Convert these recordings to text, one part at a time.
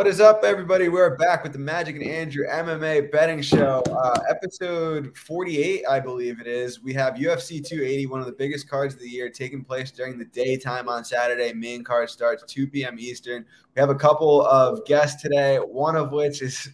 What is up, everybody? We're back with the Magic and Andrew MMA betting show, uh, episode 48, I believe it is. We have UFC 280, one of the biggest cards of the year, taking place during the daytime on Saturday. Main card starts 2 p.m. Eastern. We have a couple of guests today, one of which is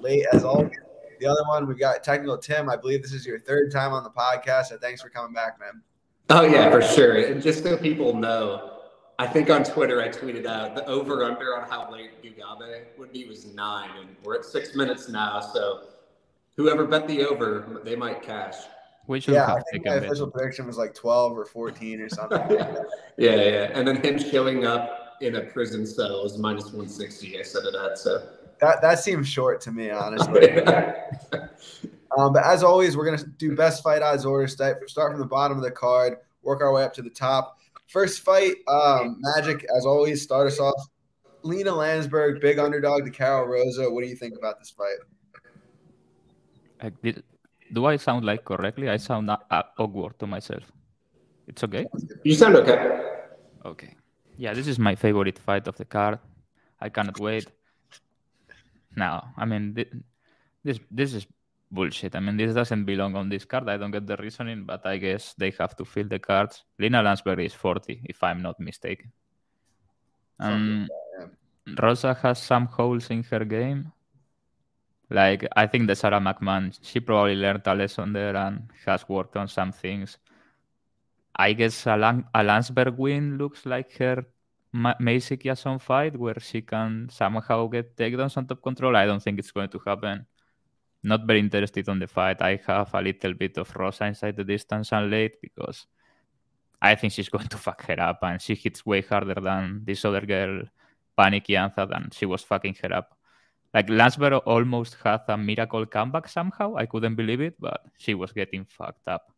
late as always. The other one, we got technical Tim. I believe this is your third time on the podcast, so thanks for coming back, man. Oh yeah, for sure. And just so people know, I think on Twitter I tweeted out the over under on how late Gugabe would be was nine, and we're at six minutes now. So whoever bet the over, they might cash. Which yeah, I think my official prediction was like twelve or fourteen or something. yeah, yeah, and then him showing up in a prison cell is minus one sixty. I said it at so. That that seems short to me, honestly. um, but as always, we're gonna do best fight odds order. Start start from the bottom of the card, work our way up to the top. First fight, um, Magic, as always, start us off. Lina Länsberg, big underdog to Karol Rosa. What do you think about this fight? I did, do I sound like correctly? I sound uh, awkward to myself. It's okay? You sound okay. Okay. Yeah, this is my favorite fight of the card. I cannot wait. Now, I mean, this this is bullshit. I mean, this doesn't belong on this card. I don't get the reasoning, but I guess they have to fill the cards. Lina Länsberg is 40, if I'm not mistaken. Um, Rosa has some holes in her game. Like, I think the Sara McMann, she probably learned a lesson there and has worked on some things. I guess a, Lan- a win looks like her Ma- Macy fight where she can somehow get takedowns on top control. I don't think it's going to happen not very interested on the fight. I have a little bit of Rosa inside the distance and late because I think she's going to fuck her up and she hits way harder than this other girl, Pannie Kianzad, than she was fucking her up. Like Länsberg almost had a miracle comeback somehow. I couldn't believe it, but she was getting fucked up.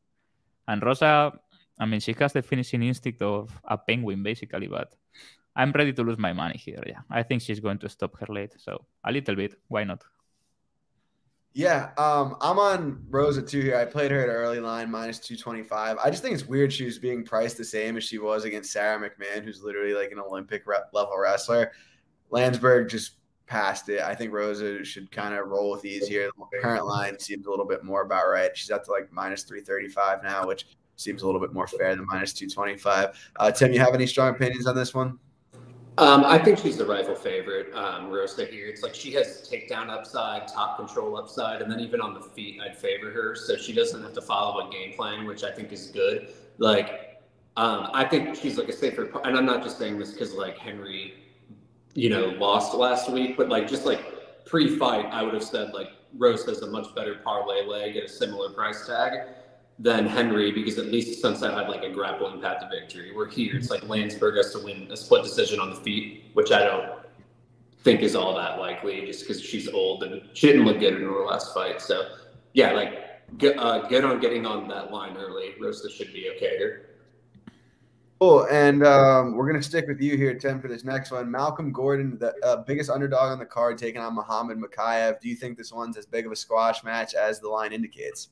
And Rosa, I mean, she has the finishing instinct of a penguin basically, but I'm ready to lose my money here. Yeah, I think she's going to stop her late. So a little bit, why not? Yeah, um, I'm on Rosa too here. I played her at early line minus 225. I just think it's weird she was being priced the same as she was against Sara McMann, who's literally like an Olympic level wrestler. Länsberg just passed it. I think Rosa should kind of roll with ease here. The current line seems a little bit more about right. She's up to like minus 335 now, which seems a little bit more fair than minus 225. Uh, Tim, you have any strong opinions on this one? Um, I think she's the rival favorite, um, Rosa here. It's like she has takedown upside, top control upside, and then even on the feet, I'd favor her. So she doesn't have to follow a game plan, which I think is good. Like, um, I think she's like a safer, and I'm not just saying this because like Henry, you know, lost last week, but like just like pre-fight, I would have said like Rose has a much better parlay leg at a similar price tag than Henry because at least Sunset had like a grappling path to victory. We're here, it's like Länsberg has to win a split decision on the feet, which I don't think is all that likely just because she's old and she didn't look good in her last fight. So, yeah, like good, uh, good on getting on that line early. Rosa should be okay here. Cool. And um, we're going to stick with you here, Tim, for this next one. Malcolm Gordon, the uh, biggest underdog on the card, taking on Muhammad Mokaev. Do you think this one's as big of a squash match as the line indicates?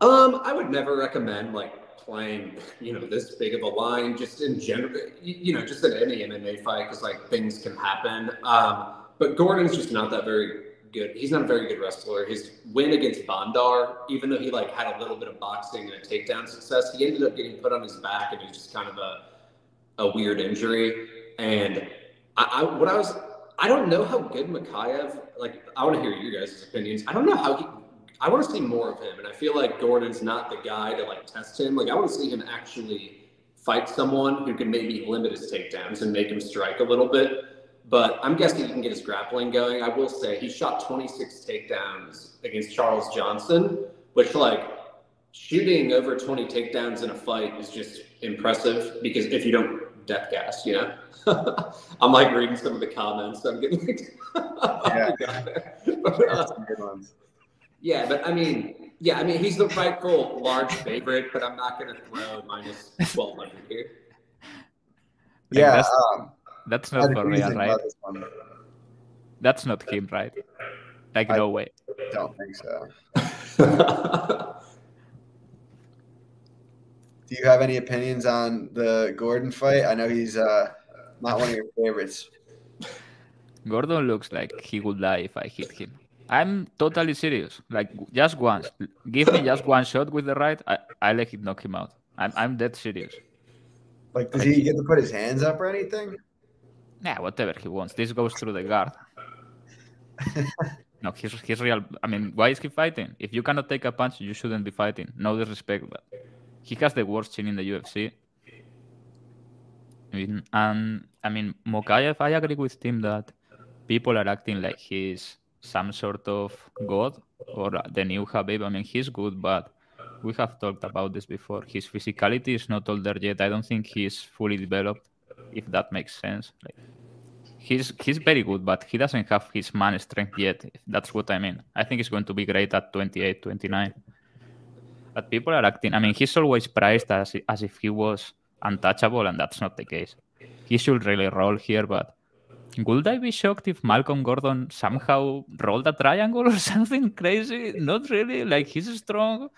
Um, I would never recommend like playing, you know, this big of a line just in general, you know, just in any MMA fight because like things can happen. Um, but Gordon's just not that very good. He's not a very good wrestler. His win against Bondar, even though he like had a little bit of boxing and a takedown success, he ended up getting put on his back and it was just kind of a a weird injury. And I, I what I was I don't know how good Mokaev like I want to hear your guys' opinions. I don't know how he I want to see more of him, and I feel like Gordon's not the guy to like test him. Like I want to see him actually fight someone who can maybe limit his takedowns and make him strike a little bit. But I'm guessing he can get his grappling going. I will say he shot 26 takedowns against Charles Johnson, which like shooting over 20 takedowns in a fight is just impressive because if you don't death gas, you know. I'm like reading some of the comments. I'm getting like, yeah. but, uh. Yeah, but I mean, yeah, I mean, he's the rightful large favorite, but I'm not going to throw minus 1200 here. Yeah, that's, um, that's not for real, right? That's not him, right? Like, I no way. Don't think so. Do you have any opinions on the Gordon fight? I know he's uh, not one of your favorites. Gordon looks like he would die if I hit him. I'm totally serious. Like just once, give me just one shot with the right, I, I let him knock him out. I'm I'm dead serious. Like, does he get to put his hands up or anything? Yeah, whatever he wants. This goes through the guard. no, he's he's real. I mean, why is he fighting? If you cannot take a punch, you shouldn't be fighting. No disrespect, but he has the worst chin in the UFC. I mean, and I mean, Mokaev, I agree with Tim that people are acting like he's some sort of god or the new Khabib. I mean, he's good, but we have talked about this before. His physicality is not all there yet. I don't think he's fully developed, if that makes sense. Like, he's he's very good, but he doesn't have his man strength yet. That's what I mean. I think he's going to be great at 28, 29. But people are acting. I mean, he's always priced as as if he was untouchable, and that's not the case. He should really roll here, but would I be shocked if Malcolm Gordon somehow rolled a triangle or something crazy? Not really. Like he's strong.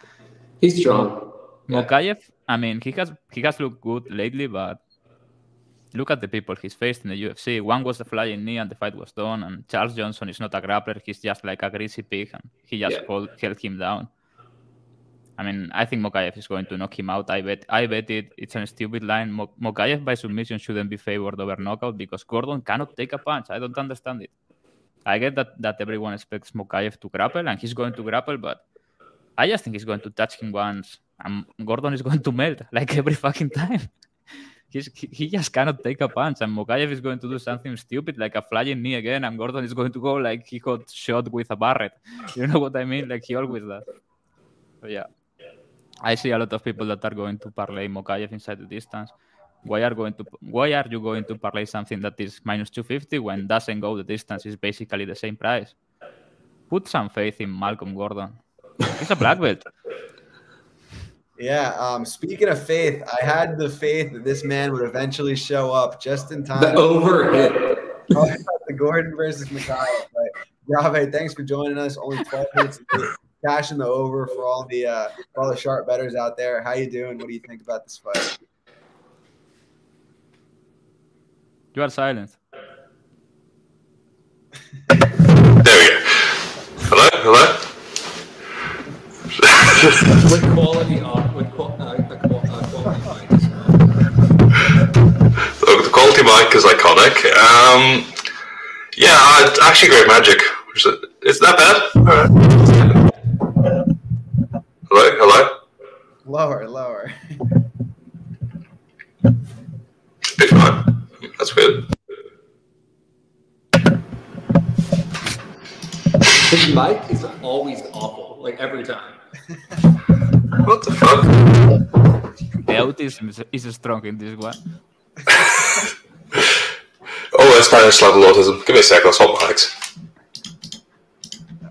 He's strong. Mokaev, I mean, he has he has looked good lately, but look at the people he's faced in the UFC. One was the flying knee, and the fight was done. And Charles Johnson is not a grappler; he's just like a greasy pig, and he just Yeah. hold, held him down. I mean, I think Mokaev is going to knock him out. I bet. I bet it. It's a stupid line. Mo- Mokaev by submission shouldn't be favored over knockout because Gordon cannot take a punch. I don't understand it. I get that that everyone expects Mokaev to grapple, and he's going to grapple, but I just think he's going to touch him once, and Gordon is going to melt like every fucking time. He's, he, just cannot take a punch, and Mokaev is going to do something stupid like a flying knee again, and Gordon is going to go like he got shot with a barret. You know what I mean? Like he always does. But yeah, I see a lot of people that are going to parlay Mokaev inside the distance. Why are going to why are you going to parlay something that is minus 250 when doesn't go the distance is basically the same price? Put some faith in Malcolm Gordon. He's a black belt. Yeah. Um, speaking of faith, I had the faith that this man would eventually show up just in time. The overhit. Talking about the Gordon versus Mokaev. But Grave, thanks for joining us. Only 12 minutes late. Cashing the over for all the uh, for all the sharp betters out there. How you doing? What do you think about this fight? You are silent. There we go. Hello, hello. with quality off, with qual- uh, the qual- uh, quality mics. Look, the quality mic is iconic. Um, yeah, uh, actually, great magic. Is it- It's not bad. All right. Hello, hello. Lower, lower. Big fine. That's weird. His mic is always awful, like every time. What the fuck? The autism is, is strong in this one. Oh, it's Spanish level autism. Give me a sec. I'll swap mics.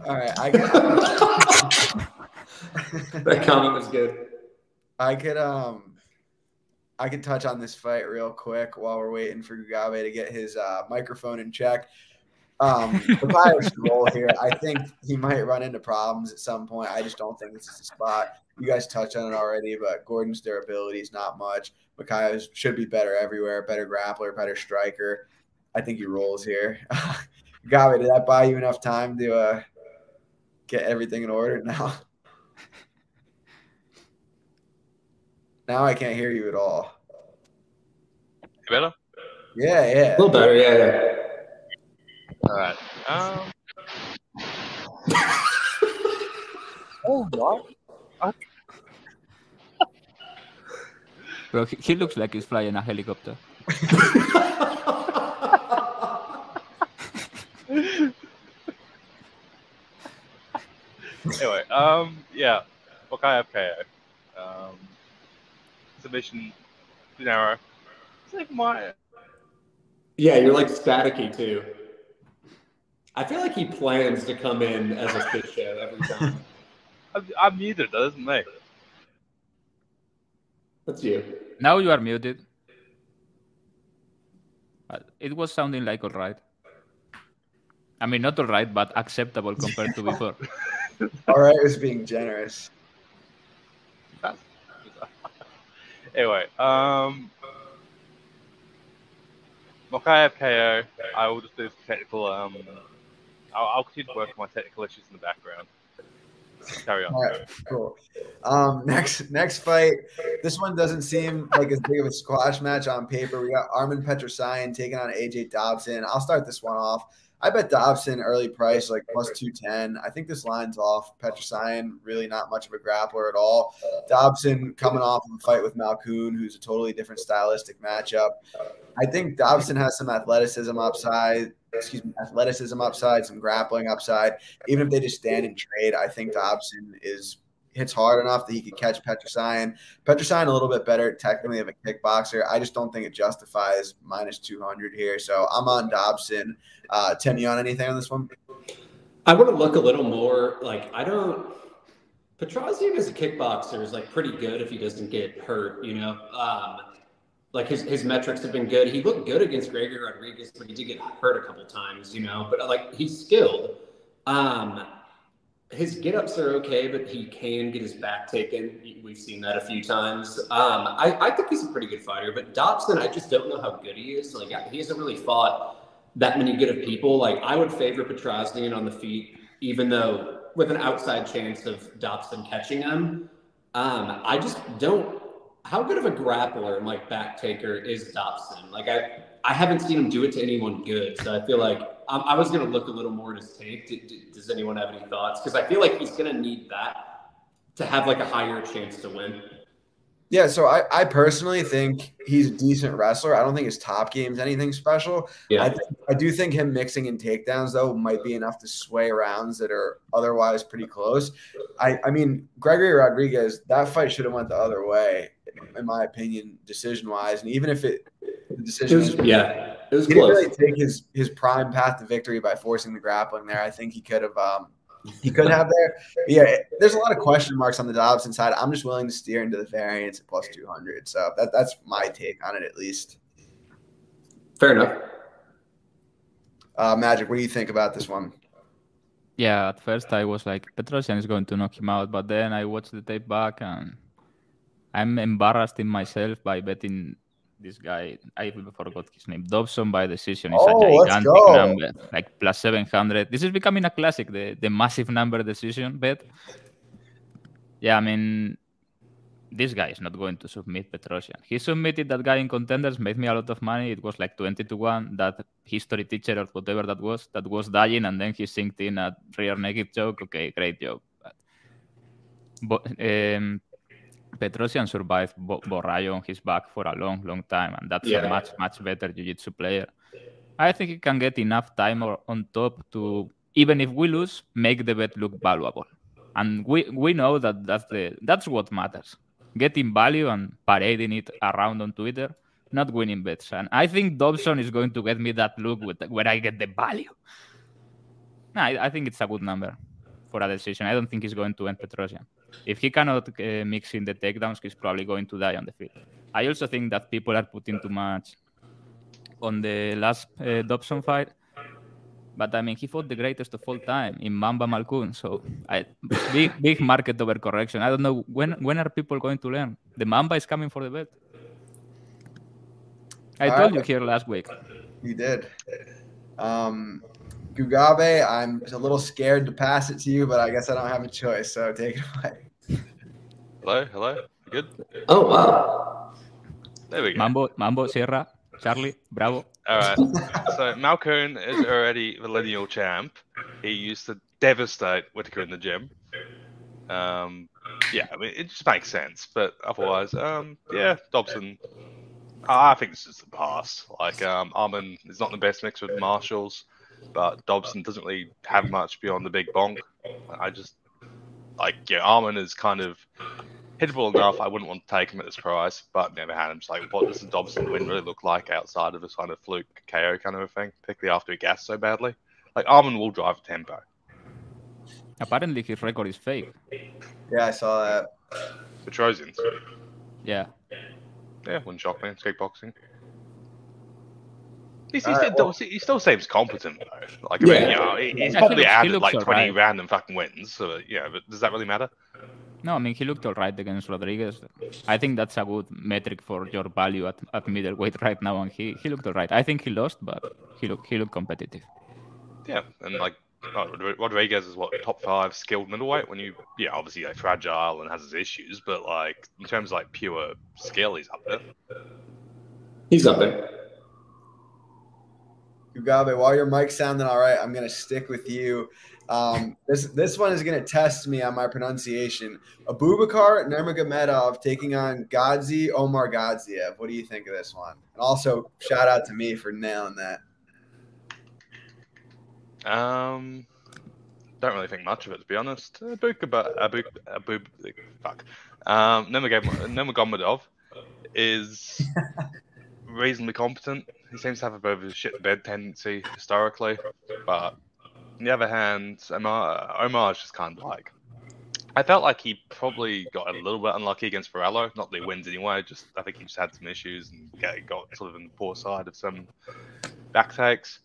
All right, I could, That comment was good. I could um I could touch on this fight real quick while we're waiting for Gugabe to get his uh, microphone in check. Um, should roll here. I think he might run into problems at some point. I just don't think this is the spot. You guys touched on it already, but Gordon's durability is not much. Mokaev should be better everywhere, better grappler, better striker. I think he rolls here. Gugabe, did that buy you enough time to uh, get everything in order now? Now I can't hear you at all. better? Yeah, yeah. A little better, yeah, yeah. All right. Um, Oh, what? Bro, he, he looks like he's flying a helicopter. anyway, um, yeah. Wakaya KO. Um, submission too narrow. It's like my Yeah, you're like staticky too. I feel like he plans to come in as a shit show every time. I'm, I'm muted, that isn't me. That's you. Now you are muted. Uh, It was sounding like alright. I mean, not alright, but acceptable compared to before. All right, was being generous. That's anyway, um, Mokaev KO. I will just do some technical. Um, I'll, I'll continue to work on my technical issues in the background. Carry on. Right, cool. Um, next next fight. This one doesn't seem like as big of a squash match on paper. We got Armin Petrosyan taking on AJ Dobson. I'll start this one off. I bet Dobson early price like plus 210. I think this line's off. Petrosyan really not much of a grappler at all. Dobson coming off of a fight with Malkoun, who's a totally different stylistic matchup. I think Dobson has some athleticism upside. Excuse me, athleticism upside, some grappling upside. Even if they just stand and trade, I think Dobson is hits hard enough that he could catch Petrosyan. Petrosyan a little bit better technically of a kickboxer. I just don't think it justifies minus 200 here. So I'm on Dobson. Uh, Tim, you on anything on this one? I want to look a little more like I don't. Petrosyan as a kickboxer is like pretty good if he doesn't get hurt. You know, um, like his his metrics have been good. He looked good against Gregory Rodrigues, but he did get hurt a couple times. You know, but like he's skilled. Um, his get ups are okay, but he can get his back taken. We've seen that a few times. Um, I, I think he's a pretty good fighter, but Dobson, I just don't know how good he is. Like he hasn't really fought that many good of people. Like I would favor Petrosyan on the feet, even though with an outside chance of Dobson catching him. Um, I just don't. How good of a grappler and like back taker is Dobson? Like I, I haven't seen him do it to anyone good. So I feel like um, I was going to look a little more at his tape. does anyone have any thoughts? Because I feel like he's going to need that to have like a higher chance to win. Yeah, so I, I personally think he's a decent wrestler. I don't think his top game is anything special. Yeah. I, I do think him mixing in takedowns though might be enough to sway rounds that are otherwise pretty close. I, I mean Gregory Rodrigues that fight should have went the other way in my opinion decision wise and even if it the decision was, yeah it was he close. didn't really take his his prime path to victory by forcing the grappling there. I think he could have um, he could have there. But yeah, there's a lot of question marks on the Dobson side. I'm just willing to steer into the variance at plus 200. So that, that's my take on it, at least. Fair enough. Uh, Magic, what do you think about this one? Yeah, at first I was like, Petrosyan is going to knock him out, but then I watched the tape back and I'm embarrassed in myself by betting this guy, I forgot his name, Dobson by decision is oh, a gigantic number, like plus 700. This is becoming a classic, the, the massive number decision bet. Yeah, I mean, this guy is not going to submit Petrosyan. He submitted that guy in contenders, made me a lot of money. It was like 20 to 1. That history teacher or whatever that was, that was dying, and then he synced in a rear naked joke. Okay, great joke. But, um, Petrosyan survived Bo- Borralho on his back for a long, long time, and that's yeah. a much, much better jiu-jitsu player. I think he can get enough time on top to, even if we lose, make the bet look valuable. And we, we know that that's, the, that's what matters. Getting value and parading it around on Twitter, not winning bets. And I think Dobson is going to get me that look with, where I get the value. No, I, I think it's a good number for a decision. I don't think he's going to end Petrosyan. If he cannot uh, mix in the takedowns, he's probably going to die on the field. I also think that people are putting too much on the last uh, Dobson fight. But I mean, he fought the greatest of all time in Mamba Malkoun. So, I, big big market overcorrection. I don't know when when are people going to learn. The Mamba is coming for the belt. I told right. you here last week. You did. Um, Gugabe, I'm a little scared to pass it to you, but I guess I don't have a choice. So take it away. Hello, hello. You good? Oh wow. There we go. Mambo, Mambo, Sierra, Charlie, Bravo. All right. so Malkoun is already the lineal champ. He used to devastate Whittaker in the gym. Um, yeah, I mean it just makes sense. But otherwise, um, yeah, Dobson. I think this is the pass. Like, um, Armin is not the best mix with martials but Dobson doesn't really have much beyond the big bonk. I just like yeah, Armin is kind of hittable enough. I wouldn't want to take him at this price, but never had him. Just like, what does the Dobson win really look like outside of this kind of fluke KO kind of a thing, particularly after he gassed so badly? Like Armin will drive a tempo. Apparently, his record is fake. Yeah, I saw that. The Trojans. Yeah. Yeah, wouldn't shock me. It's kickboxing. He, he, right, well, he, still seems competent though. Like I yeah. mean, you know, he's probably he added like twenty right. random fucking wins. So yeah, but does that really matter? No, I mean he looked all right against Rodrigues. I think that's a good metric for your value at, at middleweight right now, and he, he looked all right. I think he lost, but he looked he looked competitive. Yeah, and like oh, Rodrigues is what top five skilled middleweight. When you yeah, obviously like fragile and has his issues, but like in terms of like pure skill, he's up there. He's up there. Gugabe, while your mic's sounding all right, I'm gonna stick with you. Um, this this one is gonna test me on my pronunciation. Abubakar Nurmagomedov taking on Gadzi Omar Gadziev. What do you think of this one? And also, shout out to me for nailing that. Um, don't really think much of it to be honest. Abu Abu Abu fuck. Um, Nurmagomedov is reasonably competent. He seems to have a bit of a shit bed tendency historically, but on the other hand, Omar Omar is just kind of like. I felt like he probably got a little bit unlucky against Borralho. Not that he wins anyway. Just I think he just had some issues and got, sort of in the poor side of some back takes.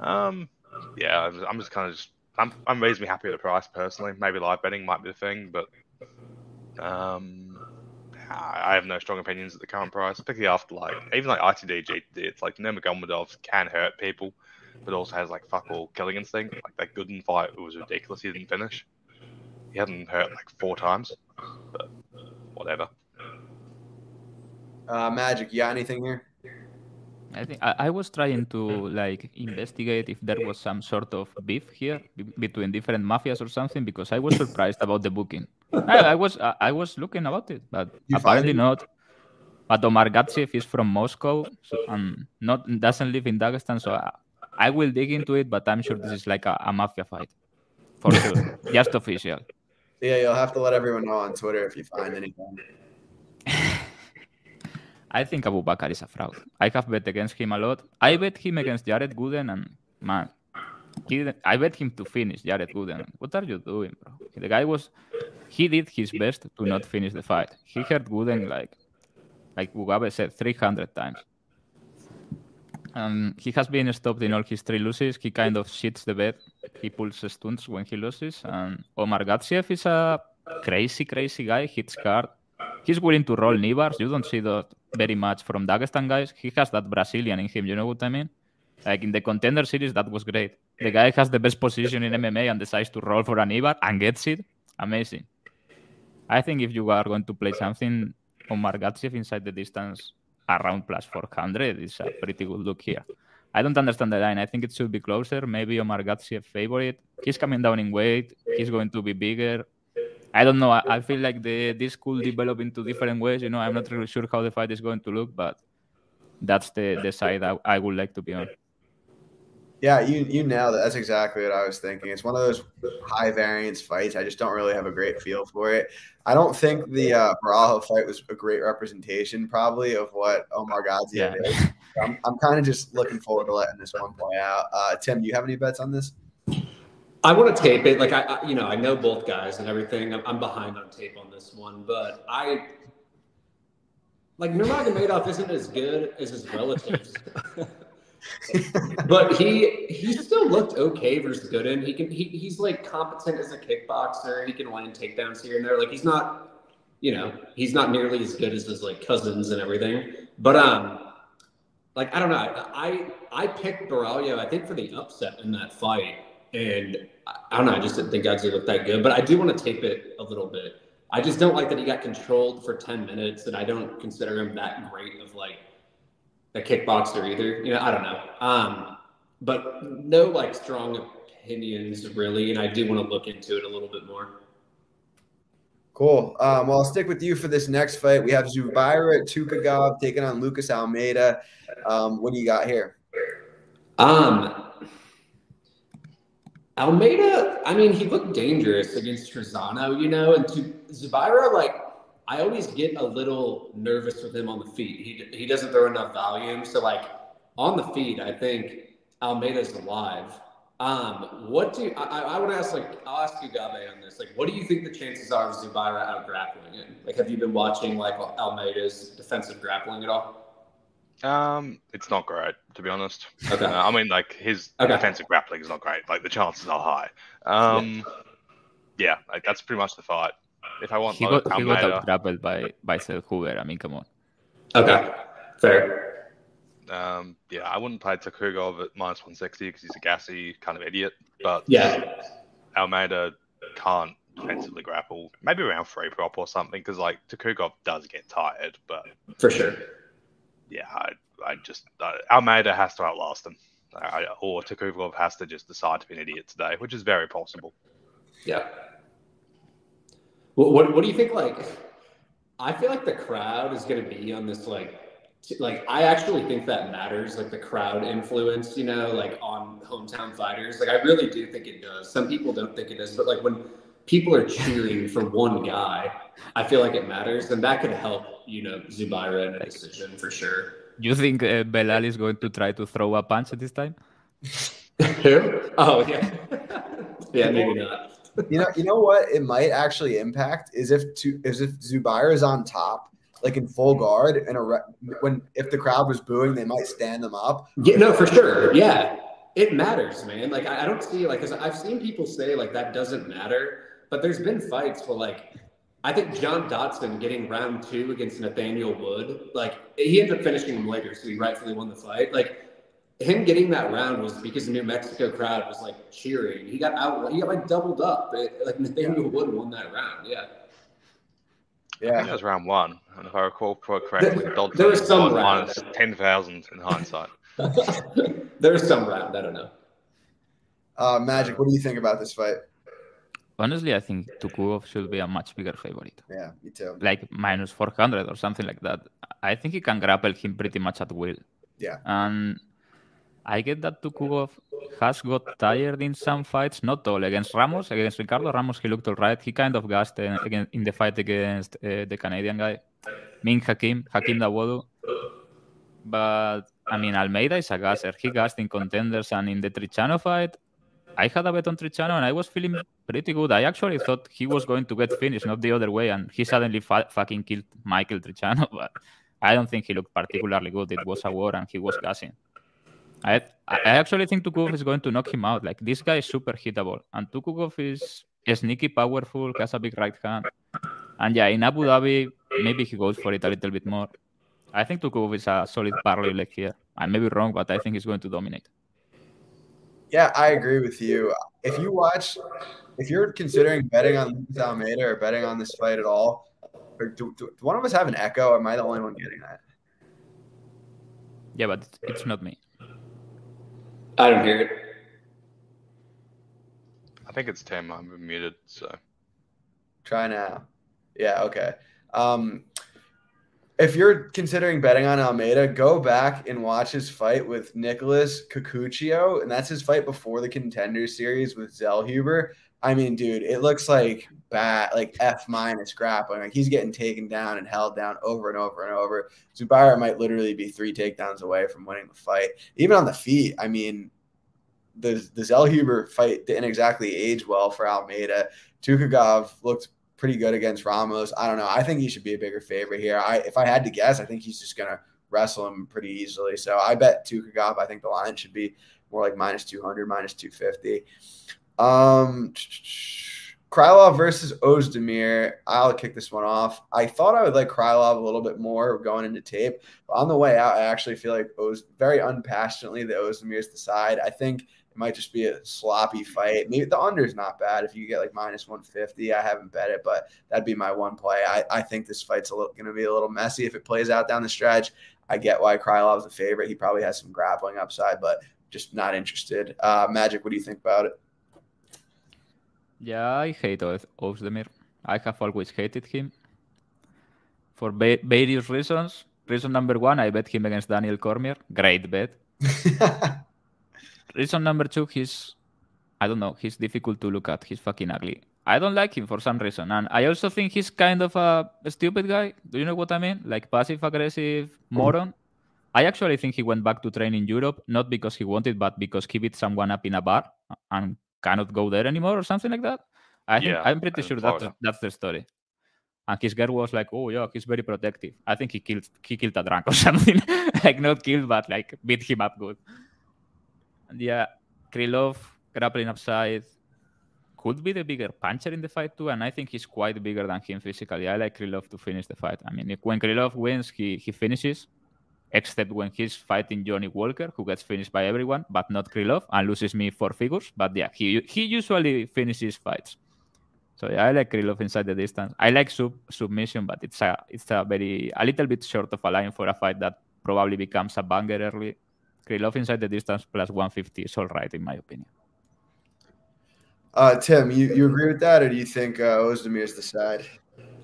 Um, yeah, I'm, I'm just kind of just I'm I'm reasonably happy with the price personally. Maybe live betting might be the thing, but um, I I have no strong opinions at the current price, particularly after like even like ITD GTD. It's like Nurmagomedov can hurt people, but also has like fuck all killing instinct. Like that Gooden fight it was ridiculous. He didn't finish. He hadn't hurt like four times, but whatever. Uh, Magic, you got anything here? I think I, I was trying to like investigate if there was some sort of beef here be- between different mafias or something because I was surprised about the booking. I, I was I, I was looking about it, but You apparently not. But Omar is from Moscow so, and not doesn't live in Dagestan, so I, I will dig into it. But I'm sure this is like a, a mafia fight for sure, just official. Yeah, you'll have to let everyone know on Twitter if you find anything. I think Abu Bakr is a fraud. I have bet against him a lot. I bet him against Jared Gooden, and man, he didn't, I bet him to finish Jared Gooden. What are you doing, bro? The guy was, he did his best to not finish the fight. He hurt Gooden like, like Mugabe said, 300 times. Um, he has been stopped in all his three losses. He kind of shits the bed. He pulls stunts when he loses. And Omar Gatsiev is a crazy, crazy guy. Hits hard. He's willing to roll knee bars. You don't see that very much from Dagestan guys. He has that Brazilian in him. You know what I mean? Like in the contender series, that was great. The guy has the best position in MMA and decides to roll for a knee bar and gets it. Amazing. I think if you are going to play something, on Margatsev inside the distance around plus 400 it's a pretty good look here. I don't understand the line. I think it should be closer. Maybe Omar Gatsiev favorite. He's coming down in weight. He's going to be bigger. I don't know. I, I feel like the this could develop into different ways. You know, I'm not really sure how the fight is going to look, but that's the the side I, I would like to be on. Yeah, you you nailed it. That's exactly what I was thinking. It's one of those high variance fights. I just don't really have a great feel for it. I don't think the uh, Borralho fight was a great representation, probably, of what Omar Gadziev Yeah. is. I'm, I'm kind of just looking forward to letting this one play out. Uh, Tim, do you have any bets on this? I want to tape it. Like I, I, you know, I know both guys and everything. I'm, I'm behind on tape on this one, but I like Nurmagomedov isn't as good as his relatives, but he he still looked okay versus Gooden. He can he, he's like competent as a kickboxer. He can land takedowns here and there. Like he's not, you know, he's not nearly as good as his like cousins and everything. But um, like I don't know. I I picked Borralho. I think for the upset in that fight, and I, I don't know. I just didn't think Godzilla looked that good. But I do want to tape it a little bit. I just don't like that he got controlled for ten minutes, and I don't consider him that great of like a kickboxer either. You know, I don't know. Um, but no like strong opinions really, and I do want to look into it a little bit more. Cool. Um, well, I'll stick with you for this next fight. We have Zubaira Tukhugov taking on Lucas Almeida. Um, what do you got here? Um, Almeida, I mean, he looked dangerous against Trezano, you know, and to Zubaira, like, I always get a little nervous with him on the feet. He, he doesn't throw enough volume. So, like, on the feet, I think Almeida's alive. Um, what do I, I, to ask? Like, I'll ask you, Gabe, on this. Like, what do you think the chances are of Zubaira out grappling him? Like, have you been watching like Almeida's defensive grappling at all? Um, it's not great to be honest. Okay. Uh, I mean, like his Okay. defensive grappling is not great. Like the chances are high. Um, yeah, like, that's pretty much the fight. If I want He got he got Almeida, grappled by by Seth Hoover. I mean, come on. Okay, fair. um, yeah, I wouldn't play Tukhugov at minus 160 because he's a gassy kind of idiot. But Yeah, Almeida can't defensively grapple. Maybe around free prop or something because like Tukhugov does get tired. But for sure. yeah, I, I just uh, Almeida has to outlast him, I, or Tukhugov has to just decide to be an idiot today, which is very possible. Yeah. What, what, what do you think? Like, I feel like the crowd is going to be on this, like, like I actually think that matters, like the crowd influence, you know, like on hometown fighters. Like, I really do think it does. Some people don't think it does, but like when people are cheering for one guy, I feel like it matters, and that could help, you know, Zubaira in a decision for sure. You think uh, Belal is going to try to throw a punch at this time? Who? Oh yeah, yeah, maybe not. You know, you know what? It might actually impact is if to, is if Zubair is on top, like in full guard, and a re- when if the crowd was booing, they might stand them up. Yeah, no, for sure. Yeah, it matters, man. Like I, I don't see like because I've seen people say like that doesn't matter, but there's been fights where like I think John Dodson getting round two against Nathaniel Wood, like he ended up finishing him later, so he rightfully won the fight. Like him getting that round was because the New Mexico crowd was like cheering. He got out, he got like doubled up. It, like Nathaniel Wood won that round. Yeah. I think Yeah, that was round one, and if I recall correctly, There- there was some won round. minus 10,000 in hindsight. there was some round. I don't know. uh, Magic. What do you think about this fight? Honestly, I think Tukhugov should be a much bigger favorite, Yeah, me too. like minus 400 or something like that. I think he can grapple him pretty much at will. Yeah. And I get that Tukhugov has got tired in some fights, not all. Against Ramos, against Ricardo Ramos, he looked all right. He kind of gassed uh, in the fight against uh, the Canadian guy, Ming Hakim, Hakeem Dawodu. But I mean, Almeida is a gasser. He gassed in contenders and in the Trizano fight. I had a bet on Trizano and I was feeling pretty good. I actually thought he was going to get finished, not the other way, and he suddenly fa- fucking killed Michael Trizano. But I don't think he looked particularly good. It was a war and he was gassing. I I actually think Tukhugov is going to knock him out. Like this guy is super hittable, and Tukhugov is sneaky powerful, has a big right hand, and yeah, in Abu Dhabi maybe he goes for it a little bit more. I think Tukhugov is a solid parlay leg here. I may be wrong, but I think he's going to dominate. Yeah, I agree with you. If you watch, if you're considering betting on Lucas Almeida or betting on this fight at all, or do, do, do one of us have an echo? Or am I the only one getting that? Yeah, but it's not me. I don't hear it. I think it's Tim. I'm muted, so Try now. Yeah, okay. Um, if you're considering betting on Almeida, go back and watch his fight with Nicholas Kikuchio, and that's his fight before the contender series with Zellhuber. I mean, dude, it looks like bad, like F minus grappling. Like he's getting taken down and held down over and over and over. Zubaira might literally be three takedowns away from winning the fight. Even on the feet, I mean, the the Zellhuber fight didn't exactly age well for Almeida. Tukhugov looked pretty good against Ramos. I don't know. I think he should be a bigger favorite here. I if I had to guess, I think he's just gonna wrestle him pretty easily. So I bet Tukhugov. I think the line should be more like minus 200, minus 250. Um, Krylov versus Ozdemir. I'll kick this one off. I thought I would like Krylov a little bit more going into tape. But on the way out, I actually feel like Oz very unpassionately that Ozdemir's the side. I think it might just be a sloppy fight. Maybe the under is not bad if you get like minus 150. I haven't bet it, but that'd be my one play. I, I think this fight's a little going to be a little messy if it plays out down the stretch. I get why Krylov's a favorite. He probably has some grappling upside, but just not interested. Uh, Magic, what do you think about it? Yeah, I hate Oz- Ozdemir. I have always hated him for va- various reasons. Reason number one, I bet him against Daniel Cormier. Great bet. Reason number two, he's I don't know, he's difficult to look at. He's fucking ugly. I don't like him for some reason. And I also think he's kind of a, a stupid guy. Do you know what I mean? Like passive aggressive moron. I actually think he went back to train in Europe, not because he wanted, but because he beat someone up in a bar and cannot go there anymore or something like that. I think Yeah, I'm pretty sure that's Florida. that's the story. And his girl was like, "Oh yeah, he's very protective." I think he killed he killed a drunk or something, like not killed, but like beat him up good. And yeah, Krylov grappling upside could be the bigger puncher in the fight too, and I think he's quite bigger than him physically. I like Krylov to finish the fight. I mean, if, when Krylov wins, he he finishes, except when he's fighting Johnny Walker, who gets finished by everyone, but not Krylov, and loses me four figures. But yeah, he he usually finishes fights. So yeah, I like Krylov inside the distance. I like sub submission, but it's a it's a very a little bit short of a line for a fight that probably becomes a banger early. Krylov inside the distance plus 150 is all right in my opinion. Uh, Tim, you, you agree with that, or do you think uh, is the side?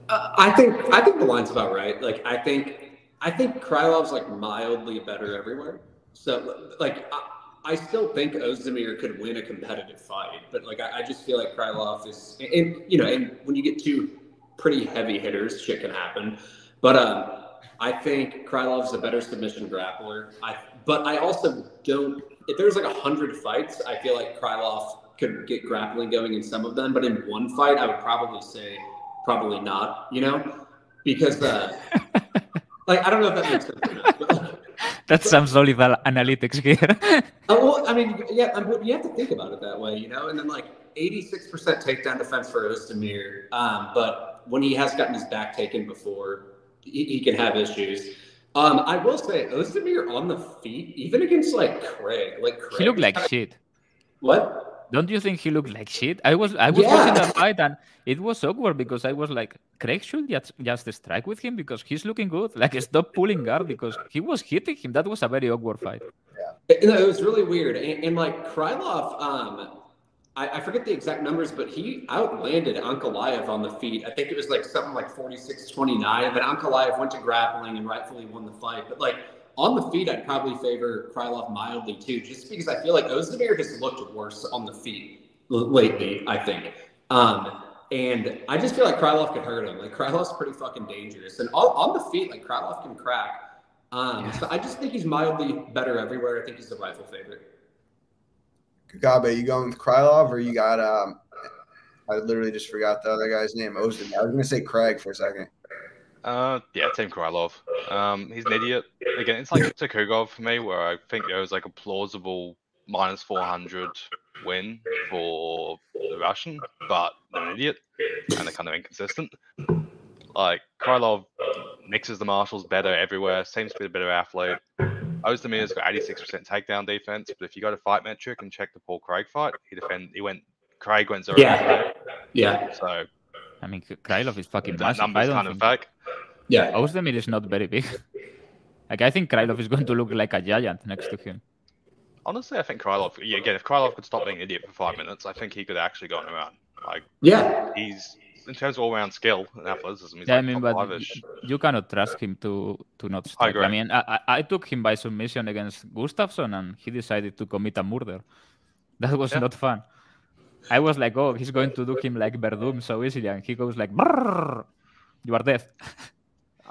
Uh, I think I think the line's about right. Like I think I think Krylov's like mildly better everywhere. So like I, I still think Ozdemir could win a competitive fight, but like I, I just feel like Krylov is, and you know, and when you get two pretty heavy hitters, shit can happen. But um, I think Krylov's a better submission grappler. I, but I also don't. If there's like a hundred fights, I feel like Krylov could get grappling going in some of them, but in one fight, I would probably say probably not. You know, because uh, like I don't know if that makes sense. Or not, but, like, That's some solid analytics here. uh, well, I mean, yeah, I mean, you have to think about it that way, you know. And then like 86% takedown defense for Ozdemir, um, but when he has gotten his back taken before, he, he can have issues. Um, I will say Ozdemir on the feet, even against like Craig, like Craig he looked like kinda- shit. what? Don't you think he looked like shit? I was I was Yeah. watching that fight and it was awkward because I was like, Craig should just just strike with him because he's looking good. Like stop pulling guard because he was hitting him. That was a very awkward fight. It, it was really weird. And, and like Krylov, um, I, I forget the exact numbers, but he outlanded Ankalaev on the feet. I think it was like something like 46 29. But Ankalaev went to grappling and rightfully won the fight. But like on the feet, I'd probably favor Krylov mildly too, just because I feel like Ozdemir has looked worse on the feet lately, I think. Um, and I just feel like Krylov could hurt him. Like Krylov's pretty fucking dangerous. And on, on the feet, like Krylov can crack. Um, so I just think he's mildly better everywhere. I think he's the rifle favorite. Gabe, you going with Krylov, or you got um? I literally just forgot the other guy's name. Ozdemir. I was gonna say Craig for a second. Uh, yeah, Team Krylov. Um, he's an idiot. Again, it's like Tukhugov for me, where I think there was like a plausible minus 400 win for the Russian, but an idiot and they're kind of inconsistent. Like, Krylov mixes the martials better everywhere, seems to be a better athlete. Ozdemir's got 86% takedown defense, but if you go to fight metric and check the Paul Craig fight, he defend he went Craig went zero. Yeah. Yeah. So I mean, Krylov is fucking that massive. I number's don't kind of think fake. Yeah. Ozdemir is not very big. like I think Krylov is going to look like a giant next to him. Honestly, I think Krylov. Yeah, again, if Krylov could stop being an idiot for five minutes, I think he could actually go on around. Like Yeah. he's in terms of all-round skill and athleticism, he's Yeah, I mean, but five-ish. you cannot trust him to to not strike. I, agree. mean, I, I I took him by submission against Gustafsson, and he decided to commit a murder. That was Yeah. not fun. I was like, oh, he's going to do him like Werdum so easily, and he goes like, you are dead.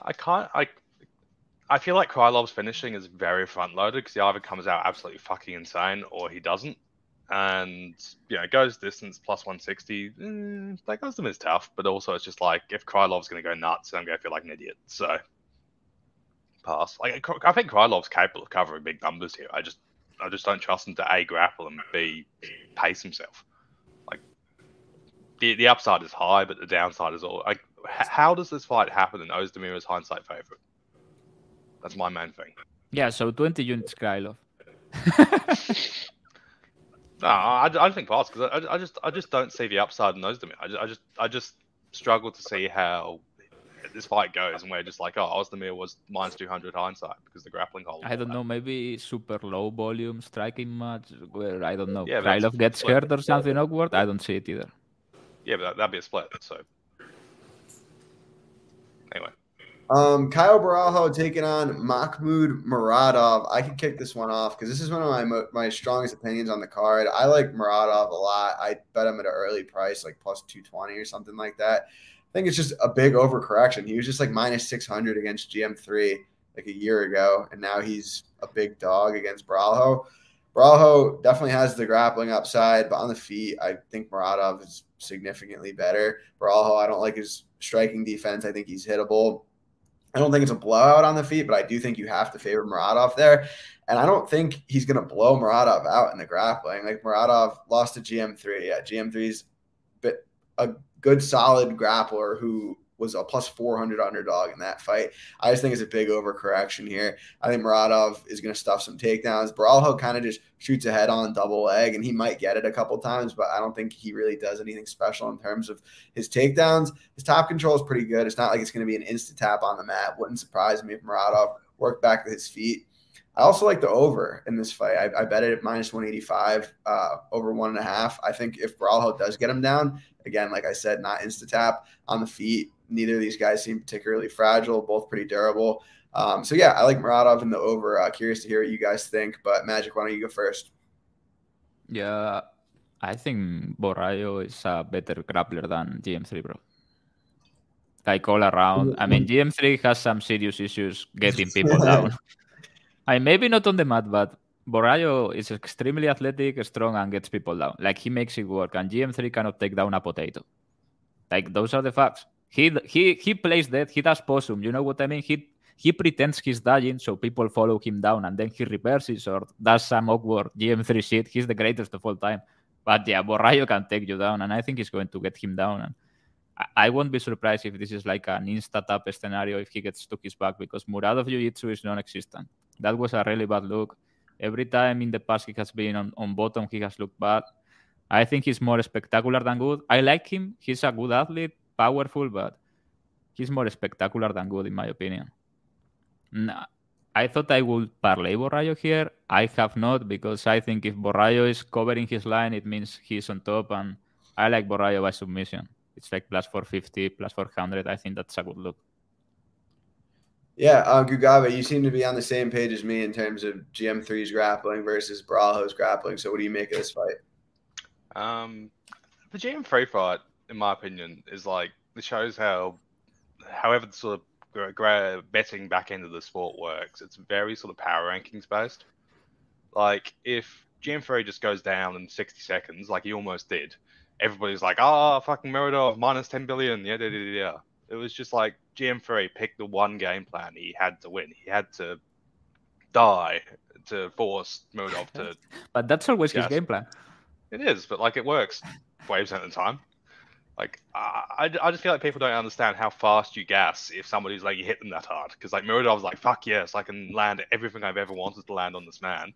I can't. I I feel like Krylov's finishing is very front-loaded because he either comes out absolutely fucking insane or he doesn't. And you know, goes distance plus 160. Mm, that goes to is tough, but also it's just like if Krylov's going to go nuts, I'm going to feel like an idiot. So pass. Like I think Krylov's capable of covering big numbers here. I just I just don't trust him to a grapple and b pace himself. The the upside is high, but the downside is all like. h- How does this fight happen and Ozdemir is hindsight favorite? That's my main thing. yeah, so 20 units Krylov. No, I, I don't think pass because I, I just I just don't see the upside in Ozdemir. I just I just I just struggle to see how this fight goes, and we're just like, oh, Ozdemir was minus two hundred hindsight because the grappling hold. I don't know, maybe super low volume striking match where I don't know. Yeah, Krylov gets scared or something awkward. I don't see it either. Yeah, but that, that'd be a split. So anyway, Um, Caio Borralho taking on Makhmud Muradov. I can kick this one off because this is one of my my strongest opinions on the card. I like Muradov a lot. I bet him at an early price, like plus two twenty or something like that. I think it's just a big overcorrection. He was just like minus six hundred against GM three like a year ago, and now he's a big dog against Borralho. Borralho definitely has the grappling upside, but on the feet, I think Muradov is significantly better. Borralho, I don't like his striking defense. I think he's hittable. I don't think it's a blowout on the feet, but I do think you have to favor Muradov there. And I don't think he's going to blow Muradov out in the grappling. Like Muradov lost to GM3. Yeah, GM3's bit a good solid grappler who was a plus 400 underdog in that fight. I just think it's a big overcorrection here. I think Muradov is going to stuff some takedowns. Borralho kind of just shoots ahead on double leg, and he might get it a couple times, but I don't think he really does anything special in terms of his takedowns. His top control is pretty good. It's not like it's going to be an instant tap on the mat. Wouldn't surprise me if Muradov worked back to his feet. I also like the over in this fight. I, I bet it at minus 185, uh, over one and a half. I think if Borralho does get him down, again, like I said, not insta tap on the feet, neither of these guys seem particularly fragile, both pretty durable. Um, so yeah, I like Muradov in the over. Uh, curious to hear what you guys think. But Magic, why don't you go first? Yeah, I think Borralho is a better grappler than GM3, bro. Like all around. I mean, GM3 has some serious issues getting people down. I maybe not on the mat, but Borralho is extremely athletic, strong, and gets people down. Like he makes it work, and GM3 cannot take down a potato. Like those are the facts. He he he plays dead. He does possum. You know what I mean? He he pretends he's dying, so people follow him down, and then he reverses or does some awkward GM3 shit. He's the greatest of all time. But yeah, Borralho can take you down, and I think he's going to get him down. And I, I won't be surprised if this is like an insta tap scenario if he gets to his back because Muradov Jiu Jitsu is non existent. That was a really bad look. Every time in the past he has been on, on bottom, he has looked bad. I think he's more spectacular than good. I like him. He's a good athlete powerful, but he's more spectacular than good, in my opinion. I thought I would parlay Borralho here. I have not because I think if Borralho is covering his line, it means he's on top, and I like Borralho by submission. It's like plus 450, plus 400. I think that's a good look. Yeah, uh, Gugabe, you seem to be on the same page as me in terms of GM3's grappling versus Borralho's grappling. So, what do you make of this fight? Um, the GM3 fight, in my opinion, is like it shows how, however, the sort of betting back end of the sport works. It's very sort of power rankings based. Like if GM3 just goes down in 60 seconds, like he almost did, everybody's like, "Oh, fucking Muradov, minus 10 billion." Yeah, yeah, yeah, yeah. It was just like GM3 picked the one game plan he had to win. He had to die to force Muradov to. but that's always his game plan. It is, but like it works. Waves at the time. Like I, I just feel like people don't understand how fast you gas if somebody's like you hit them that hard. Because like Muradov's like fuck yes, I can land everything I've ever wanted to land on this man.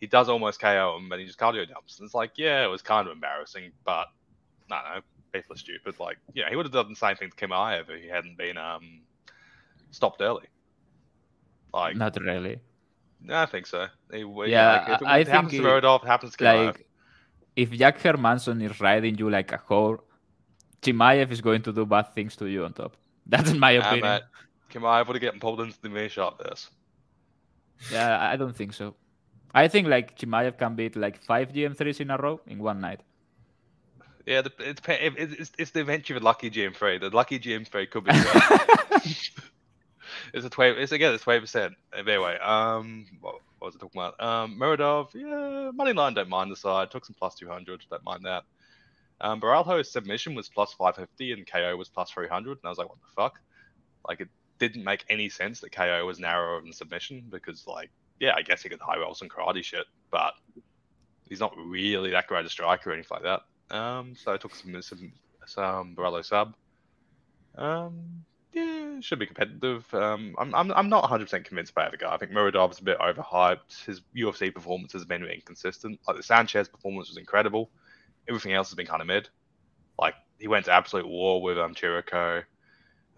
He does almost KO him, and he just cardio dumps. And it's like yeah, it was kind of embarrassing, but I don't know, people are stupid. Like yeah, he would have done the same thing to Chimaev if he hadn't been um stopped early. Like not really. I think so. He, yeah, like, if it I happens think to Muradov, happens to Chimaev. Like, if Jack Hermansson is riding you like a whore, Chimaev is going to do bad things to you on top. That's in my opinion. Uh, Chimaev would have gotten pulled into the main shot this. Yeah, I don't think so. I think like Chimaev can beat like five GM3s in a row in one night. Yeah, the, it's, it's it's the event of a lucky GM3. The lucky GM3 could be. it's a twelve. It's again. It's twelve percent. Anyway, um, what, what was I talking about? Um, Muradov, yeah, money line. Don't mind the side. Took some plus two hundred. Don't mind that. Um, Borralho's submission was plus five fifty and KO was plus three hundred, and I was like, what the fuck? Like it didn't make any sense that KO was narrower than submission because, like, yeah, I guess he could high roll some karate shit, but he's not really that great a striker or anything like that. Um, so I took some some, some Borralho sub. Um, yeah, should be competitive. Um, I'm, I'm, I'm not 100% convinced by the guy. I think Muradov's a bit overhyped. His UFC performance has been inconsistent. Like the Sanchez performance was incredible. Everything else has been kind of mid. Like he went to absolute war with um, Chirico.